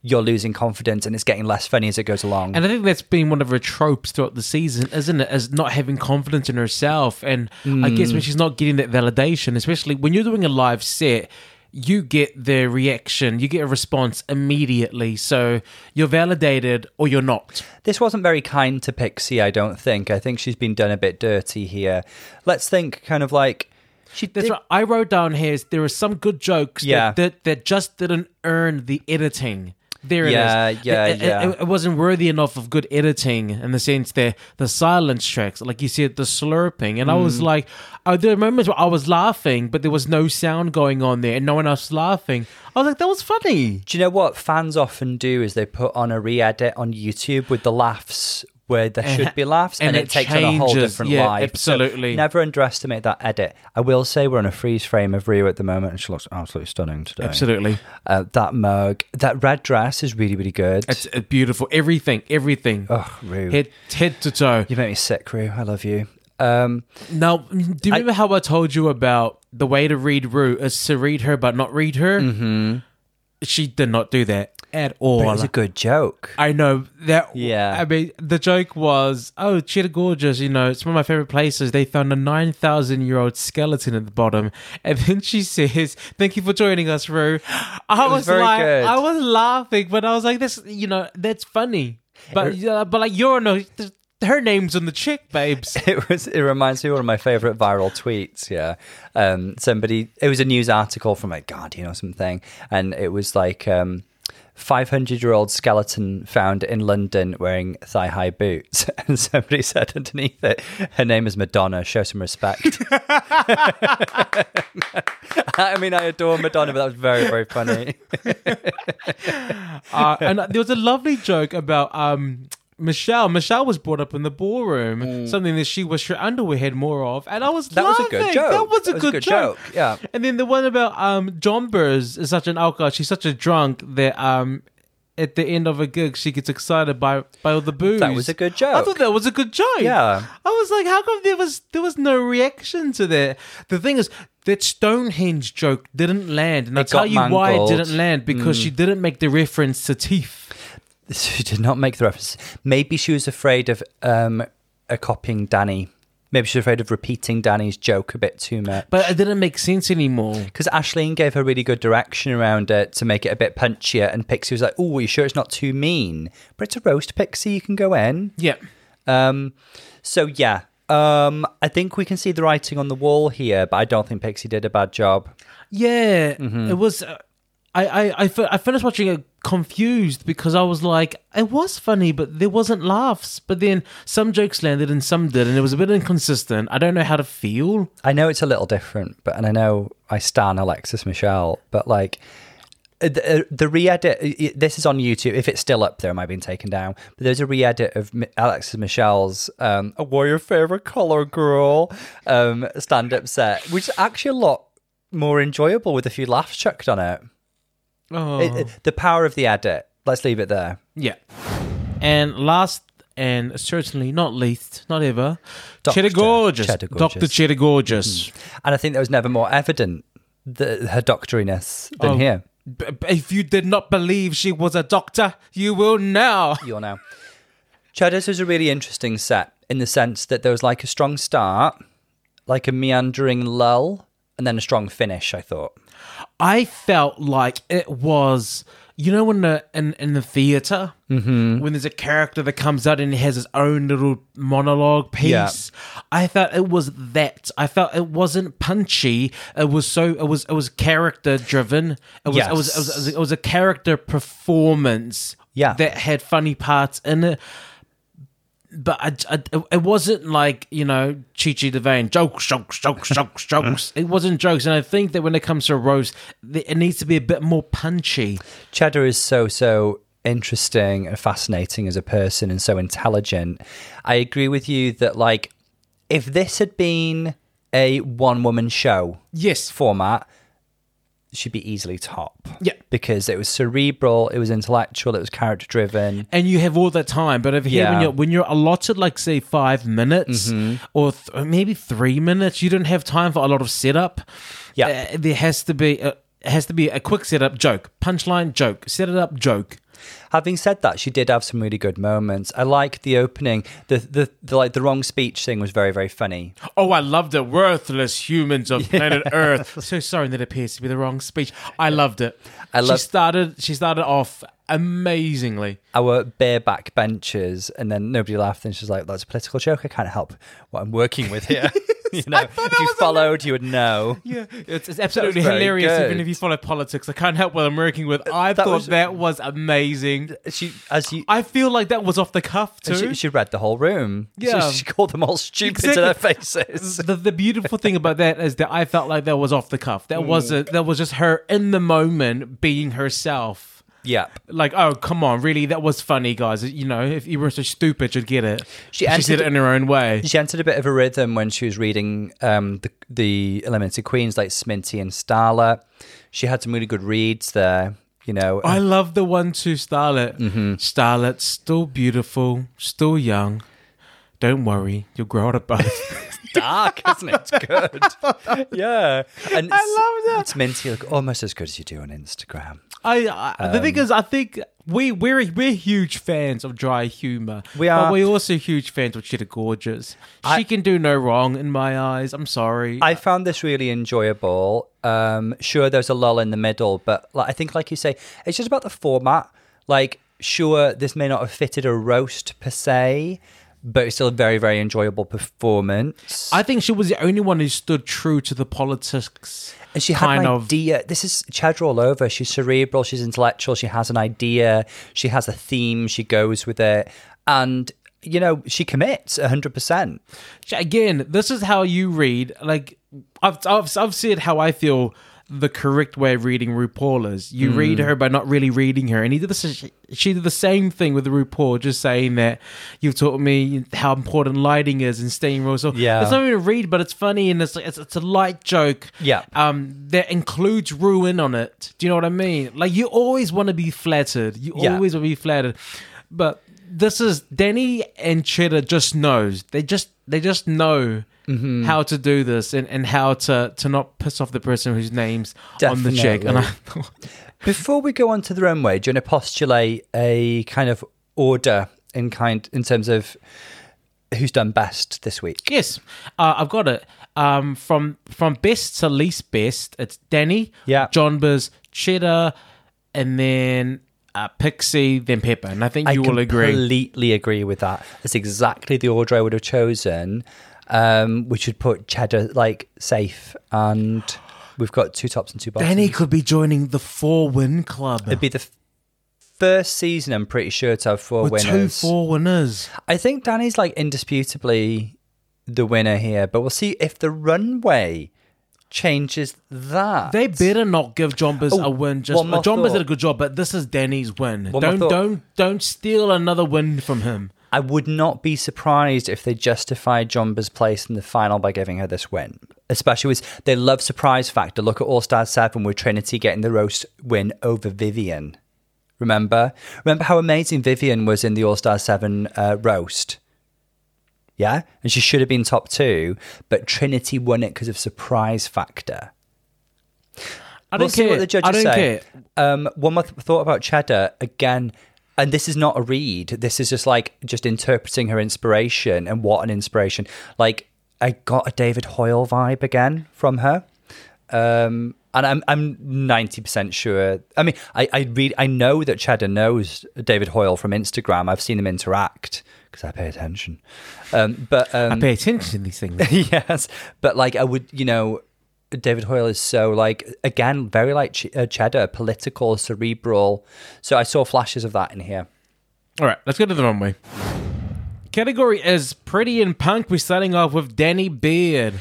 Speaker 2: you're losing confidence and it's getting less funny as it goes along.
Speaker 1: And I think that's been one of her tropes throughout the season, isn't it? As not having confidence in herself. And I guess mm. when she's not getting that validation, especially when you're doing a live set, you get the reaction, you get a response immediately. So you're validated or you're not.
Speaker 2: This wasn't very kind to Pixie, I don't think. I think she's been done a bit dirty here. Let's think kind of like she
Speaker 1: That's
Speaker 2: did,
Speaker 1: right. I wrote down here is there are some good jokes
Speaker 2: Yeah.
Speaker 1: that, that, that just didn't earn the editing. There it is.
Speaker 2: Yeah, yeah,
Speaker 1: it,
Speaker 2: yeah.
Speaker 1: It, it wasn't worthy enough of good editing in the sense that the silence tracks, like you said, the slurping. And I was
Speaker 2: Mm.
Speaker 1: like, oh, there were moments where I was laughing, but there was no sound going on there and no one else was laughing. I was like, that was funny.
Speaker 2: Do you know what fans often do is they put on a re-edit on YouTube with the laughs where there should be laughs and,
Speaker 1: and
Speaker 2: it,
Speaker 1: it
Speaker 2: takes on a whole different
Speaker 1: Yeah,
Speaker 2: life. So
Speaker 1: absolutely.
Speaker 2: never underestimate that edit. I will say we're on a freeze frame of Rio at the moment and she looks absolutely stunning today.
Speaker 1: Absolutely.
Speaker 2: Uh, that mug, that red dress is really, really good.
Speaker 1: It's uh, beautiful. Everything, everything.
Speaker 2: oh, Ru.
Speaker 1: Head, head to toe.
Speaker 2: You make me sick, Ru. I love you. Um,
Speaker 1: Now, do you remember how I told you about the way to read Ru is to read her but not read her? Mm-hmm. She did not do that at all.
Speaker 2: but it was a good joke.
Speaker 1: I know that.
Speaker 2: Yeah.
Speaker 1: I mean, the joke was, "Oh, Cheddar Gorgeous, you know, it's one of my favorite places. They found a nine thousand year old skeleton at the bottom." And then she says, "Thank you for joining us, Ru." I
Speaker 2: was
Speaker 1: was,
Speaker 2: very
Speaker 1: like,
Speaker 2: good.
Speaker 1: I was laughing, but I was like, "This, you know, that's funny." But uh, but like you're no, her name's on the chick, babes.
Speaker 2: It was. It reminds me of one of my favorite viral tweets. Yeah, um, somebody. It was a news article from like Guardian or something, and it was like um, 500 year old skeleton found in London wearing thigh high boots, and somebody said underneath it, "Her name is Madonna. Show some respect." I mean, I adore Madonna, but that was very, very funny.
Speaker 1: uh, and there was a lovely joke about um Michelle. Michelle was brought up in the ballroom, something that she wished her underwear had more of, and I was
Speaker 2: Mm. That was a good joke.
Speaker 1: That was a, good, joke.
Speaker 2: Yeah.
Speaker 1: And then the one about um Jonbers is such an alcohol. She's such a drunk that um. At the end of a gig, she gets excited by by all the booze.
Speaker 2: That was a good joke.
Speaker 1: I thought that was a good joke.
Speaker 2: Yeah.
Speaker 1: I was like, how come there was there was no reaction to that? The thing is, that Stonehenge joke didn't land, and I'll tell you why it didn't land because she didn't make the reference to teeth.
Speaker 2: She did not make the reference. Maybe she was afraid of um, a copying Danny. Maybe she's afraid of repeating Danny's joke a bit too much.
Speaker 1: But it didn't make sense anymore.
Speaker 2: Because Ashleen gave her really good direction around it to make it a bit punchier, and Pixie was like, "Oh, are you sure it's not too mean?" But it's a roast, Pixie. You can go in.
Speaker 1: Yeah.
Speaker 2: Um, so yeah, um, I think we can see the writing on the wall here, but I don't think Pixie did a bad job.
Speaker 1: Yeah,
Speaker 2: Mm-hmm.
Speaker 1: it was. Uh, I, I, I, I finished watching it confused because I was like, it was funny, but there wasn't laughs. But then some jokes landed and some did, and it was a bit inconsistent. I don't know how to feel.
Speaker 2: I know it's a little different, but and I know I stan Alexis Michelle, but like uh, the, uh, the re-edit. This is on YouTube. If it's still up there, it might have been taken down. But there's a re-edit of Alexis Michelle's um, "A Warrior Favorite Color Girl" um, stand-up set, which is actually a lot more enjoyable with a few laughs chucked on it.
Speaker 1: Oh,
Speaker 2: It- it- the power of the edit. Let's leave it there.
Speaker 1: yeah. And last and certainly not least, not ever,
Speaker 2: Doctor
Speaker 1: Cheddar Gorgeous,
Speaker 2: Cheddar
Speaker 1: Doctor
Speaker 2: Gorgeous. Mm-hmm.
Speaker 1: Cheddar Gorgeous.
Speaker 2: And I think that was never more evident the, her doctoriness than
Speaker 1: Oh.
Speaker 2: here.
Speaker 1: B- b- if you did not believe she was a doctor, you will now.
Speaker 2: You'll now. Cheddar's was a really interesting set in the sense that there was like a strong start, like a meandering lull, and then a strong finish. I thought.
Speaker 1: I felt like it was, you know, when the in in the theater
Speaker 2: Mm-hmm.
Speaker 1: when there's a character that comes out and he has his own little monologue piece. I felt it was that. I felt it wasn't punchy. It was so. It was. It was character driven. It was. It, was, it was. It was. It was a character performance.
Speaker 2: Yeah.
Speaker 1: that had funny parts in it. But I, I- it wasn't like you know Chichi Chi DeVayne jokes, jokes, jokes, jokes, jokes. It wasn't jokes, and I think that when it comes to a roast, it needs to be a bit more punchy.
Speaker 2: Cheddar is so so interesting and fascinating as a person and so intelligent. I agree with you that like if this had been a one woman show
Speaker 1: Yes,
Speaker 2: format, she'd be easily top.
Speaker 1: Yeah.
Speaker 2: Because it was cerebral, it was intellectual, it was character driven.
Speaker 1: and you have all that time. But over here, when you're when you're allotted like say five minutes
Speaker 2: Mm-hmm.
Speaker 1: or th- or maybe three minutes, you don't have time for a lot of setup.
Speaker 2: Yeah.
Speaker 1: Uh, there has to be. A, it has to be a quick setup joke, punchline joke, set it up joke.
Speaker 2: Having said that, she did have some really good moments. I like the opening. The, the the like the wrong speech thing was very very funny.
Speaker 1: Oh, I love the worthless humans of planet Earth. So sorry that appears to be the wrong speech. I loved it.
Speaker 2: I love-
Speaker 1: She started. She started off amazingly.
Speaker 2: Our bareback benches, and then nobody laughed, and she's like, "That's a political joke. I can't help what I'm working with here." you know, if you followed, you would know.
Speaker 1: Yeah, it's, it's absolutely
Speaker 2: very
Speaker 1: hilarious. Even if you follow politics, I can't help what I'm working with. Uh, I
Speaker 2: That
Speaker 1: thought
Speaker 2: was-
Speaker 1: that was amazing.
Speaker 2: She as you.
Speaker 1: I feel like that was off the cuff too.
Speaker 2: She, she read the whole room. So
Speaker 1: Yeah.
Speaker 2: she called them all stupid
Speaker 1: Exactly.
Speaker 2: to their faces.
Speaker 1: the, the beautiful thing about that is that I felt like that was off the cuff. That was mm. a, that was just her in the moment being herself.
Speaker 2: Yep.
Speaker 1: Like, oh come on, really? That was funny, guys. You know, if you were so stupid, you'd get it.
Speaker 2: She
Speaker 1: She,
Speaker 2: entered-
Speaker 1: it in her own way.
Speaker 2: She entered a bit of a rhythm when she was reading um, the the Eliminated Queens like Sminty and Starlet. She had some really good reads there. You know,
Speaker 1: I love the one to Starlet.
Speaker 2: Mm-hmm.
Speaker 1: Starlet, still beautiful, still young. Don't worry, you'll grow out of both.
Speaker 2: dark, isn't it? It's good. yeah, and
Speaker 1: I love that.
Speaker 2: It's minty, like almost as good as you do on Instagram.
Speaker 1: I, I the thing is, I think we we're we're huge fans of dry humor.
Speaker 2: We are.
Speaker 1: but we're also huge fans of Cheddar Gorgeous.
Speaker 2: I-
Speaker 1: she can do no wrong in my eyes. I'm sorry.
Speaker 2: I found this really enjoyable. Um, sure, there's a lull in the middle, but like, I think, like you say, it's just about the format. Like, sure, this may not have fitted a roast per se, but it's still a very, very enjoyable performance.
Speaker 1: I think she was the only one who stood true to the politics.
Speaker 2: And she had
Speaker 1: kind
Speaker 2: an
Speaker 1: of
Speaker 2: idea. This is Cheddar all over. She's cerebral. She's intellectual. She has an idea. She has a theme. She goes with it, and you know she commits hundred percent.
Speaker 1: again, this is how you read. Like I've I've, I've said how I feel the correct way of reading RuPaul is. You
Speaker 2: Mm.
Speaker 1: read her by not really reading her, and he did this. She did the same thing with the RuPaul, just saying that you've taught me how important lighting is and staying real. So
Speaker 2: Yeah.
Speaker 1: it's not even a read, but it's funny and it's it's, it's a light joke.
Speaker 2: Yeah.
Speaker 1: um, that includes ruin on it. Do you know what I mean? Like you always want to be flattered. You
Speaker 2: Yeah.
Speaker 1: always want to be flattered, but this is Danny and Cheddar just knows. They just they just know
Speaker 2: Mm-hmm.
Speaker 1: how to do this and, and how to to not piss off the person whose name's on the check. And I
Speaker 2: Before we go on to the runway, do you want to postulate a kind of order in kind in terms of who's done best this week.
Speaker 1: Yes, uh, I've got it. Um, from from best to least best, it's Danny,
Speaker 2: Yeah.
Speaker 1: Jonbers, Cheddar, and then uh, Pixie, then Peppa. And I think you
Speaker 2: I
Speaker 1: will agree.
Speaker 2: completely agree with that. That's exactly the order I would have chosen, um, which would put Cheddar like safe, and we've got two tops and two bottoms.
Speaker 1: Danny could be joining the four win club
Speaker 2: It'd be the f- first season. I'm pretty sure to have four
Speaker 1: with two
Speaker 2: winners.
Speaker 1: four winners.
Speaker 2: I think Danny's like indisputably the winner here, but we'll see if the runway changes that.
Speaker 1: They better not give Jonbers
Speaker 2: Oh,
Speaker 1: a win. Just
Speaker 2: one more
Speaker 1: Jonbers
Speaker 2: thought.
Speaker 1: did a good job, but this is Danny's win.
Speaker 2: more
Speaker 1: don't don't don't steal another win from him.
Speaker 2: I would not be surprised if they justified Jonbers's place in the final by giving her this win. Especially with they love surprise factor. Look at All Star Seven with Trinity getting the roast win over Vivienne. Remember? Remember how amazing Vivienne was in the All Star Seven uh, roast? Yeah? And she should have been top two, but Trinity won it because of surprise factor.
Speaker 1: I
Speaker 2: We'll
Speaker 1: don't
Speaker 2: see
Speaker 1: care.
Speaker 2: what the judges
Speaker 1: I don't
Speaker 2: say.
Speaker 1: care.
Speaker 2: Um, one more th- thought about Cheddar again, and this is not a read. This is just like just interpreting her inspiration and what an inspiration. Like I got a David Hoyle vibe again from her, um, and I'm I'm ninety percent sure. I mean, I I read I know that Cheddar knows David Hoyle from Instagram. I've seen them interact because I pay attention. Um, but um,
Speaker 1: I pay attention to these things.
Speaker 2: yes, but like I would, you know, David Hoyle is so like again very like Ch- uh, Cheddar, political, cerebral. So I saw flashes of that in here.
Speaker 1: All right, let's go to the runway. Category is pretty and punk. We're starting off with Danny Beard.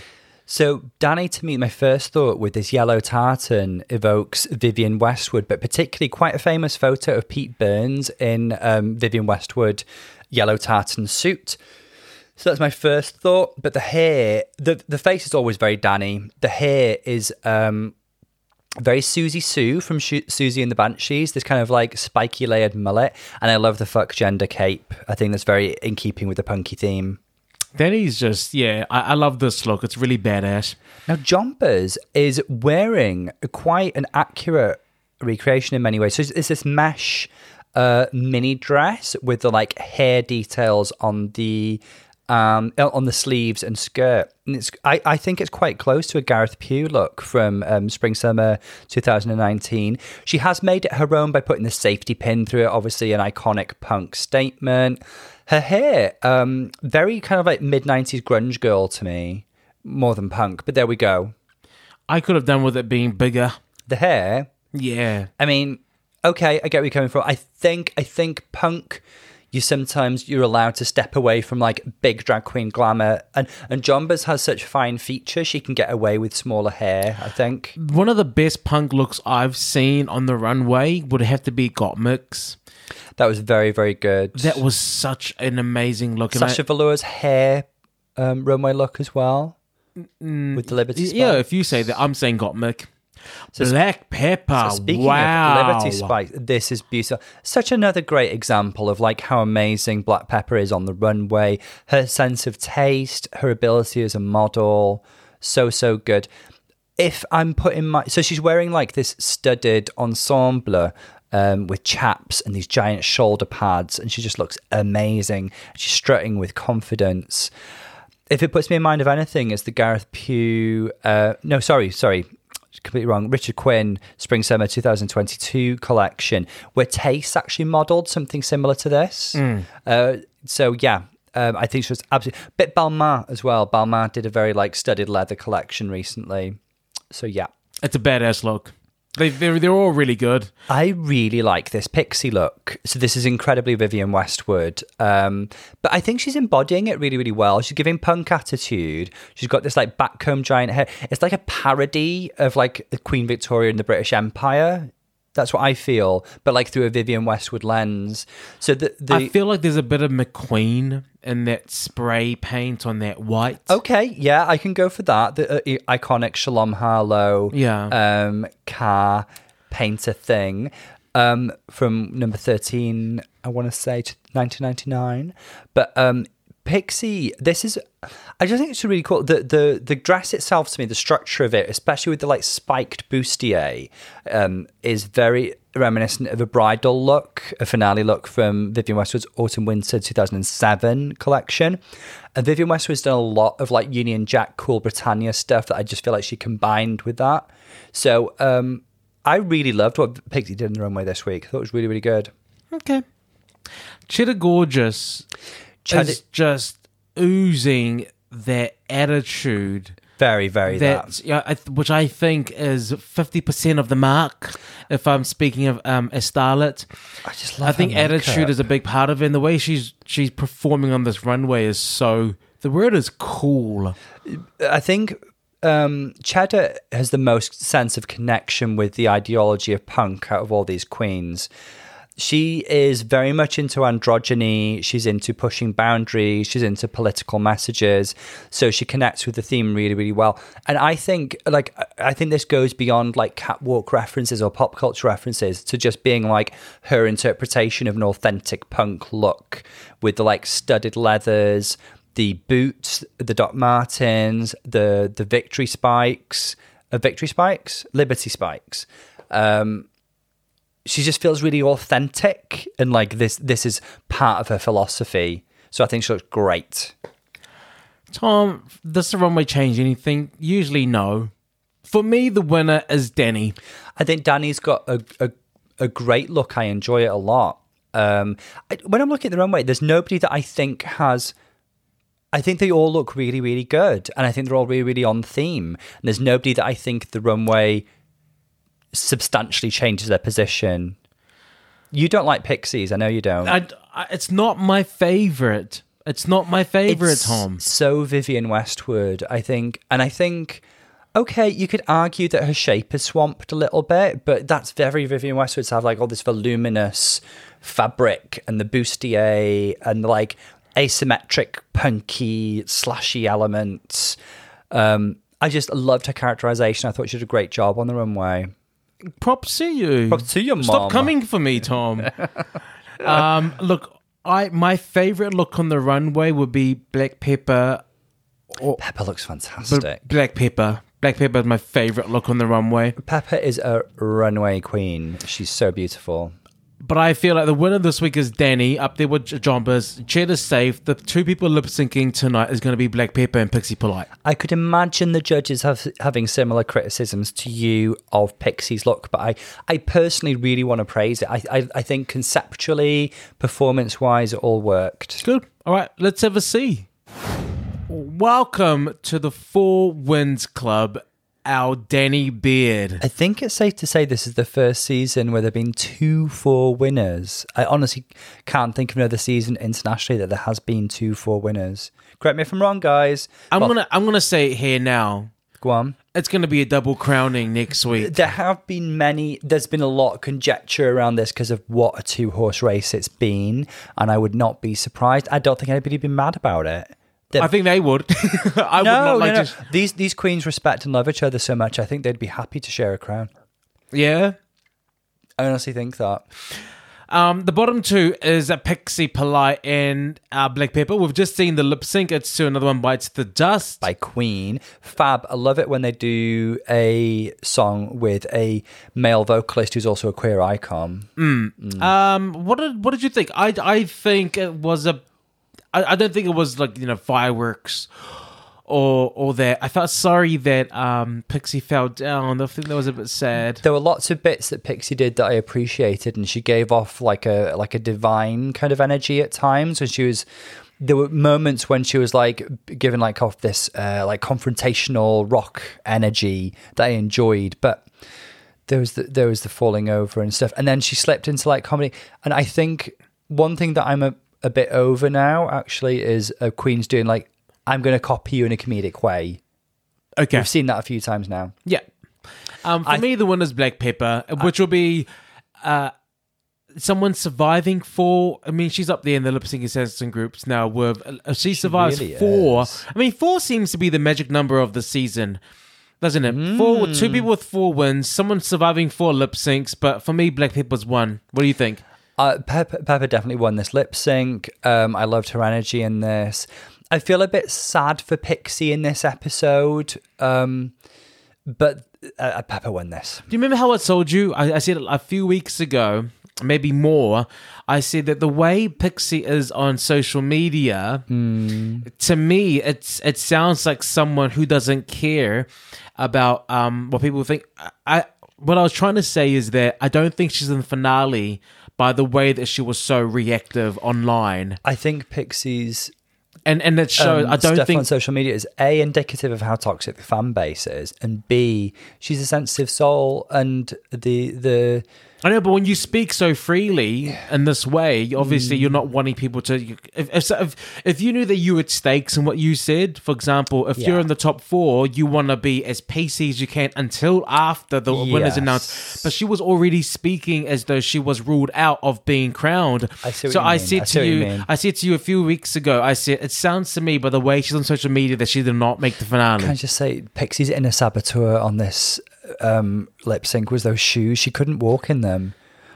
Speaker 2: So Danny, to me, my first thought with this yellow tartan evokes Vivienne Westwood, but particularly quite a famous photo of Pete Burns in um, Vivienne Westwood yellow tartan suit. So that's my first thought. But the hair, the the face is always very Danny. The hair is um, very Siouxsie Sioux from Shu- Siouxsie and the Banshees. This kind of like spiky layered mullet, and I love the fuck gender cape. I think that's very in keeping with the punky theme.
Speaker 1: Danny's just yeah. I, I love this look. It's really badass.
Speaker 2: Now, Jonbers is wearing quite an accurate recreation in many ways. So it's, it's this mesh uh, mini dress with the like hair details on the um, on the sleeves and skirt. And it's I, I think it's quite close to a Gareth Pugh look from um, Spring Summer 2019. She has made it her own by putting the safety pin through it. Obviously, an iconic punk statement. Her hair, um, very kind of like mid 90s grunge girl to me more than punk, but there we go.
Speaker 1: I could have done with it being bigger.
Speaker 2: The hair,
Speaker 1: Yeah.
Speaker 2: I mean, okay, I get where you're coming from. I think, I think punk, you sometimes you're allowed to step away from like big drag queen glamour, and and Jonbers has such fine features. She can get away with smaller hair. I think.
Speaker 1: One of the best punk looks I've seen on the runway would have to be Gottmik.
Speaker 2: That was very, very good.
Speaker 1: That was such an amazing look.
Speaker 2: Sasha Velour's hair um, runway look as well, with the Liberty
Speaker 1: yeah, if you say that, I'm saying Got Mick. Black Peppa.
Speaker 2: So speaking
Speaker 1: wow.
Speaker 2: of Liberty Spike, this is beautiful. Such another great example of like how amazing Black Peppa is on the runway. Her sense of taste, her ability as a model, so so good. If I'm putting my so she's wearing like this studded ensemble um, with chaps and these giant shoulder pads, and she just looks amazing. She's strutting with confidence. If it puts me in mind of anything, it's the Gareth Pugh. Uh, no, sorry, sorry, completely wrong. Richard Quinn Spring Summer 2022 collection, where Tayce actually modelled something similar to this. Uh, so yeah. Um, I think she was absolutely bit Balmain as well. Balmain did a very like studded leather collection recently. So yeah,
Speaker 1: It's a badass look. They, they're, they're all really good.
Speaker 2: I really like this pixie look. So this is incredibly Vivienne Westwood. Um, but I think she's embodying it really, really well. She's giving punk attitude. She's got this like backcomb giant hair. It's like a parody of like the Queen Victoria in the British Empire. That's what I feel, but like through a Vivienne Westwood lens. So the, the
Speaker 1: I feel like there's a bit of McQueen in that spray paint on that white.
Speaker 2: Okay, yeah, I can go for that. The uh, iconic Shalom Harlow,
Speaker 1: Yeah.
Speaker 2: um, car painter thing um, from number thirteen. I want to say to 1999, but um, Pixie. This is. I just think it's really cool. The the the dress itself to me, the structure of it, especially with the like spiked bustier, um, is very reminiscent of a bridal look, a finale look from Vivienne Westwood's Autumn Winter 2007 collection. And Vivienne Westwood's done a lot of like Union Jack, Cool Britannia stuff that I just feel like she combined with that. So um, I really loved what Pixie did in the runway this week. I thought it was really, really good.
Speaker 1: Okay. Cheddar Gorgeous
Speaker 2: Cheddar-
Speaker 1: is just oozing their attitude.
Speaker 2: Very, very that.
Speaker 1: That yeah, I, which I think is fifty percent of the mark. If I'm speaking of um, a starlet,
Speaker 2: I just love
Speaker 1: I think attitude is a big part of it. And the way she's she's performing on this runway is so. The word is cool.
Speaker 2: I think um, Cheddar has the most sense of connection with the ideology of punk out of all these queens. She is very much into androgyny. She's into pushing boundaries. She's into political messages. So she connects with the theme really, really well. And I think, like, I think this goes beyond like catwalk references or pop culture references to just being like her interpretation of an authentic punk look with the like studded leathers, the boots, the Doc Martens, the the Victory spikes, uh, Victory spikes, Liberty spikes. Um, she just feels really authentic, and like this this is part of her philosophy. So I think she looks great.
Speaker 1: Tom, does the runway change anything? Usually, no. For me, the winner is Danny.
Speaker 2: I think Danny's got a a, a great look. I enjoy it a lot. Um, I, when I'm looking at the runway, there's nobody that I think has. I think they all look really, really good, and I think they're all really, really on theme. And there's nobody that I think the runway substantially changes their position. You don't like Pixies, I know you don't.
Speaker 1: I, I- it's not my favorite. It's not my favorite,
Speaker 2: It's
Speaker 1: Tom.
Speaker 2: So Vivienne Westwood, I think, and I think. Okay, you could argue that her shape is swamped a little bit, but that's very Vivienne Westwood to have like all this voluminous fabric and the bustier and like asymmetric, punky, slashy elements. Um, I just loved her characterization. I thought she did a great job on the runway.
Speaker 1: Props to you.
Speaker 2: Props to your you,
Speaker 1: Stop coming for me, Tom. um, look, I my favorite look on the runway would be Black Peppa.
Speaker 2: Peppa looks fantastic.
Speaker 1: Black Peppa. Black Peppa is my favorite look on the runway.
Speaker 2: Peppa is a runway queen. She's so beautiful.
Speaker 1: But I feel like the winner this week is Danny, up there with Jonbers. Cheddar's safe. The two people lip syncing tonight is going to be Black Peppa and Pixie Polite.
Speaker 2: I could imagine the judges have, having similar criticisms to you of Pixie's look, but I, I personally really want to praise it. I, I, I think conceptually, performance wise, it all worked.
Speaker 1: Good. All right, let's have a see. Welcome to the Four Winds Club, our Danny Beard.
Speaker 2: I think it's safe to say this is the first season where there have been two four winners. I honestly can't think of another season internationally that there has been two four winners. Correct me if I'm wrong, guys.
Speaker 1: I'm gonna I'm gonna say it here now.
Speaker 2: go on.
Speaker 1: It's gonna be a double crowning next week.
Speaker 2: There have been many, there's been a lot of conjecture around this because of what a two horse race it's been, and I would not be surprised. I don't think anybody would be mad about it.
Speaker 1: I think they would. I would not like
Speaker 2: no, no.
Speaker 1: to.
Speaker 2: These, these queens respect and love each other so much, I think they'd be happy to share a crown.
Speaker 1: Yeah.
Speaker 2: I honestly think that.
Speaker 1: Um, the bottom two is a Pixie Polite and uh, Black Peppa. We've just seen the lip sync. It's to another one bites the dust.
Speaker 2: by Queen. Fab. I love it when they do a song with a male vocalist who's also a queer icon.
Speaker 1: Um, what did what did you think? I I think it was a. I, I don't think it was like you know fireworks, or or that. I felt sorry that um Pixie fell down. I think that was a bit sad.
Speaker 2: There were lots of bits that Pixie did that I appreciated, and she gave off like a like a divine kind of energy at times. And she was there were moments when she was like giving like off this uh, like confrontational rock energy that I enjoyed, but there was the there was the falling over and stuff, and then she slipped into like comedy. And I think one thing that I'm a, a bit over now actually is uh, Queen's doing like I'm going to copy you in a comedic way.
Speaker 1: Okay,
Speaker 2: We've seen that a few times now.
Speaker 1: yeah. Um, for
Speaker 2: I-
Speaker 1: me, the one is Black Peppa, which will be uh someone surviving four. I mean, she's up there in the lip syncing sensing groups now. With uh, she survives
Speaker 2: really
Speaker 1: four.
Speaker 2: is.
Speaker 1: I mean, four seems to be the magic number of the season. Doesn't it? Four, two
Speaker 2: Hmm.
Speaker 1: people with four wins, someone surviving four lip syncs, but for me, Black Peppa's one. What do you think?
Speaker 2: Uh, Peppa, Peppa definitely won this lip sync. Um, I loved her energy in this. I feel a bit sad for Pixie in this episode. Um, but uh, Peppa won this.
Speaker 1: Do you remember how I told you? I, I said a few weeks ago, maybe more. I said that the way Pixie is on social media, to me, it's it sounds like someone who doesn't care about um, what people think. I what I was trying to say is that I don't think she's in the finale by the way that she was so reactive online,
Speaker 2: I think Pixie's
Speaker 1: and and it shows.
Speaker 2: um,
Speaker 1: I don't think
Speaker 2: on social media is a indicative of how toxic the fan base is, and b she's a sensitive soul, and the the
Speaker 1: I know, but when you speak so freely in this way, obviously you're mm. not wanting people to. If if, if if you knew that you had stakes in what you said, for example, if you're in the top four, you want to be as PC as you can until after the winners announced. But she was already speaking as though she was ruled out of being crowned.
Speaker 2: I see what
Speaker 1: so
Speaker 2: you
Speaker 1: I
Speaker 2: mean.
Speaker 1: said
Speaker 2: I see
Speaker 1: to
Speaker 2: you, mean.
Speaker 1: I said to you a few weeks ago, I said it sounds to me by the way she's on social media that she did not make the finale.
Speaker 2: Can I just say, Pixie's inner saboteur on this um, lip sync was those shoes. She couldn't walk in them.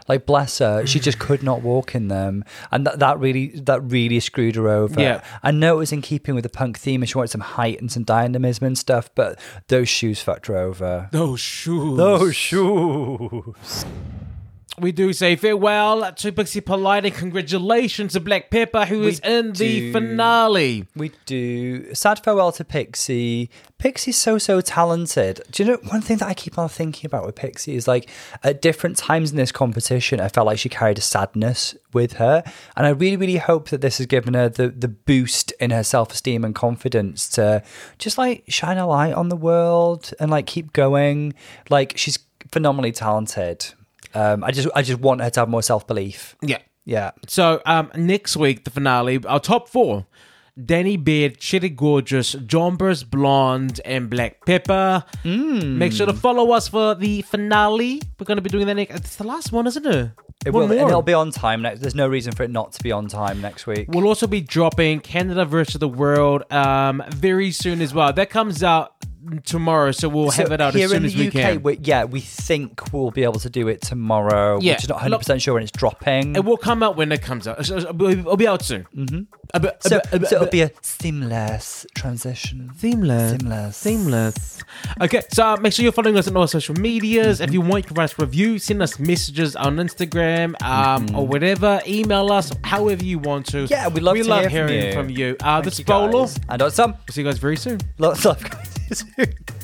Speaker 2: Like bless her, she just could not walk in them, and that, that really that really screwed her over.
Speaker 1: Yeah.
Speaker 2: I know it was in keeping with the punk theme, and she wanted some height and some dynamism and stuff, but those shoes fucked her over.
Speaker 1: Those shoes.
Speaker 2: Those shoes.
Speaker 1: We do say farewell to Pixie Polite and congratulations to Black Peppa, who is in the finale.
Speaker 2: We do. Sad farewell to Pixie. Pixie's so, so talented. Do you know, one thing that I keep on thinking about with Pixie is like at different times in this competition, I felt like she carried a sadness with her. And I really, really hope that this has given her the, the boost in her self esteem and confidence to just like shine a light on the world and like keep going. Like she's phenomenally talented. Um, I just, I just want her to have more self belief.
Speaker 1: Yeah.
Speaker 2: Yeah.
Speaker 1: So um, next week, the finale, our top four. Danny Beard, Cheddar Gorgeous, Jonbers Blonde, and Black Peppa. Make sure to follow us for the finale. We're going to be doing that next. It's the last one, isn't it?
Speaker 2: It
Speaker 1: One
Speaker 2: will, and it'll be on time next. There's no reason for it not to be on time next week.
Speaker 1: We'll also be dropping Canada versus the World um, very soon as well. That comes out tomorrow, so we'll have
Speaker 2: So
Speaker 1: it out as soon
Speaker 2: in
Speaker 1: as we
Speaker 2: UK,
Speaker 1: can.
Speaker 2: We, yeah, we think we'll be able to do it tomorrow.
Speaker 1: Yeah.
Speaker 2: which is not 100 percent sure when it's dropping.
Speaker 1: It will come out when it comes out. It'll be out soon. Mm-hmm. A bit, a
Speaker 2: so,
Speaker 1: bit- a bit-
Speaker 2: so it'll be a seamless transition.
Speaker 1: Seamless.
Speaker 2: Seamless.
Speaker 1: Seamless. Okay, so uh, make sure you're following us on all social medias. If you want, you can write us a review, send us messages on Instagram um, or whatever. Email us however you want to.
Speaker 2: Mm-hmm. Yeah, we'd love
Speaker 1: we
Speaker 2: to
Speaker 1: love
Speaker 2: hear from
Speaker 1: hearing
Speaker 2: you.
Speaker 1: from you. Uh, this
Speaker 2: Thank
Speaker 1: is
Speaker 2: you
Speaker 1: Bolo.
Speaker 2: And on some,
Speaker 1: See you guys very soon.
Speaker 2: lots of love, guys. wizard.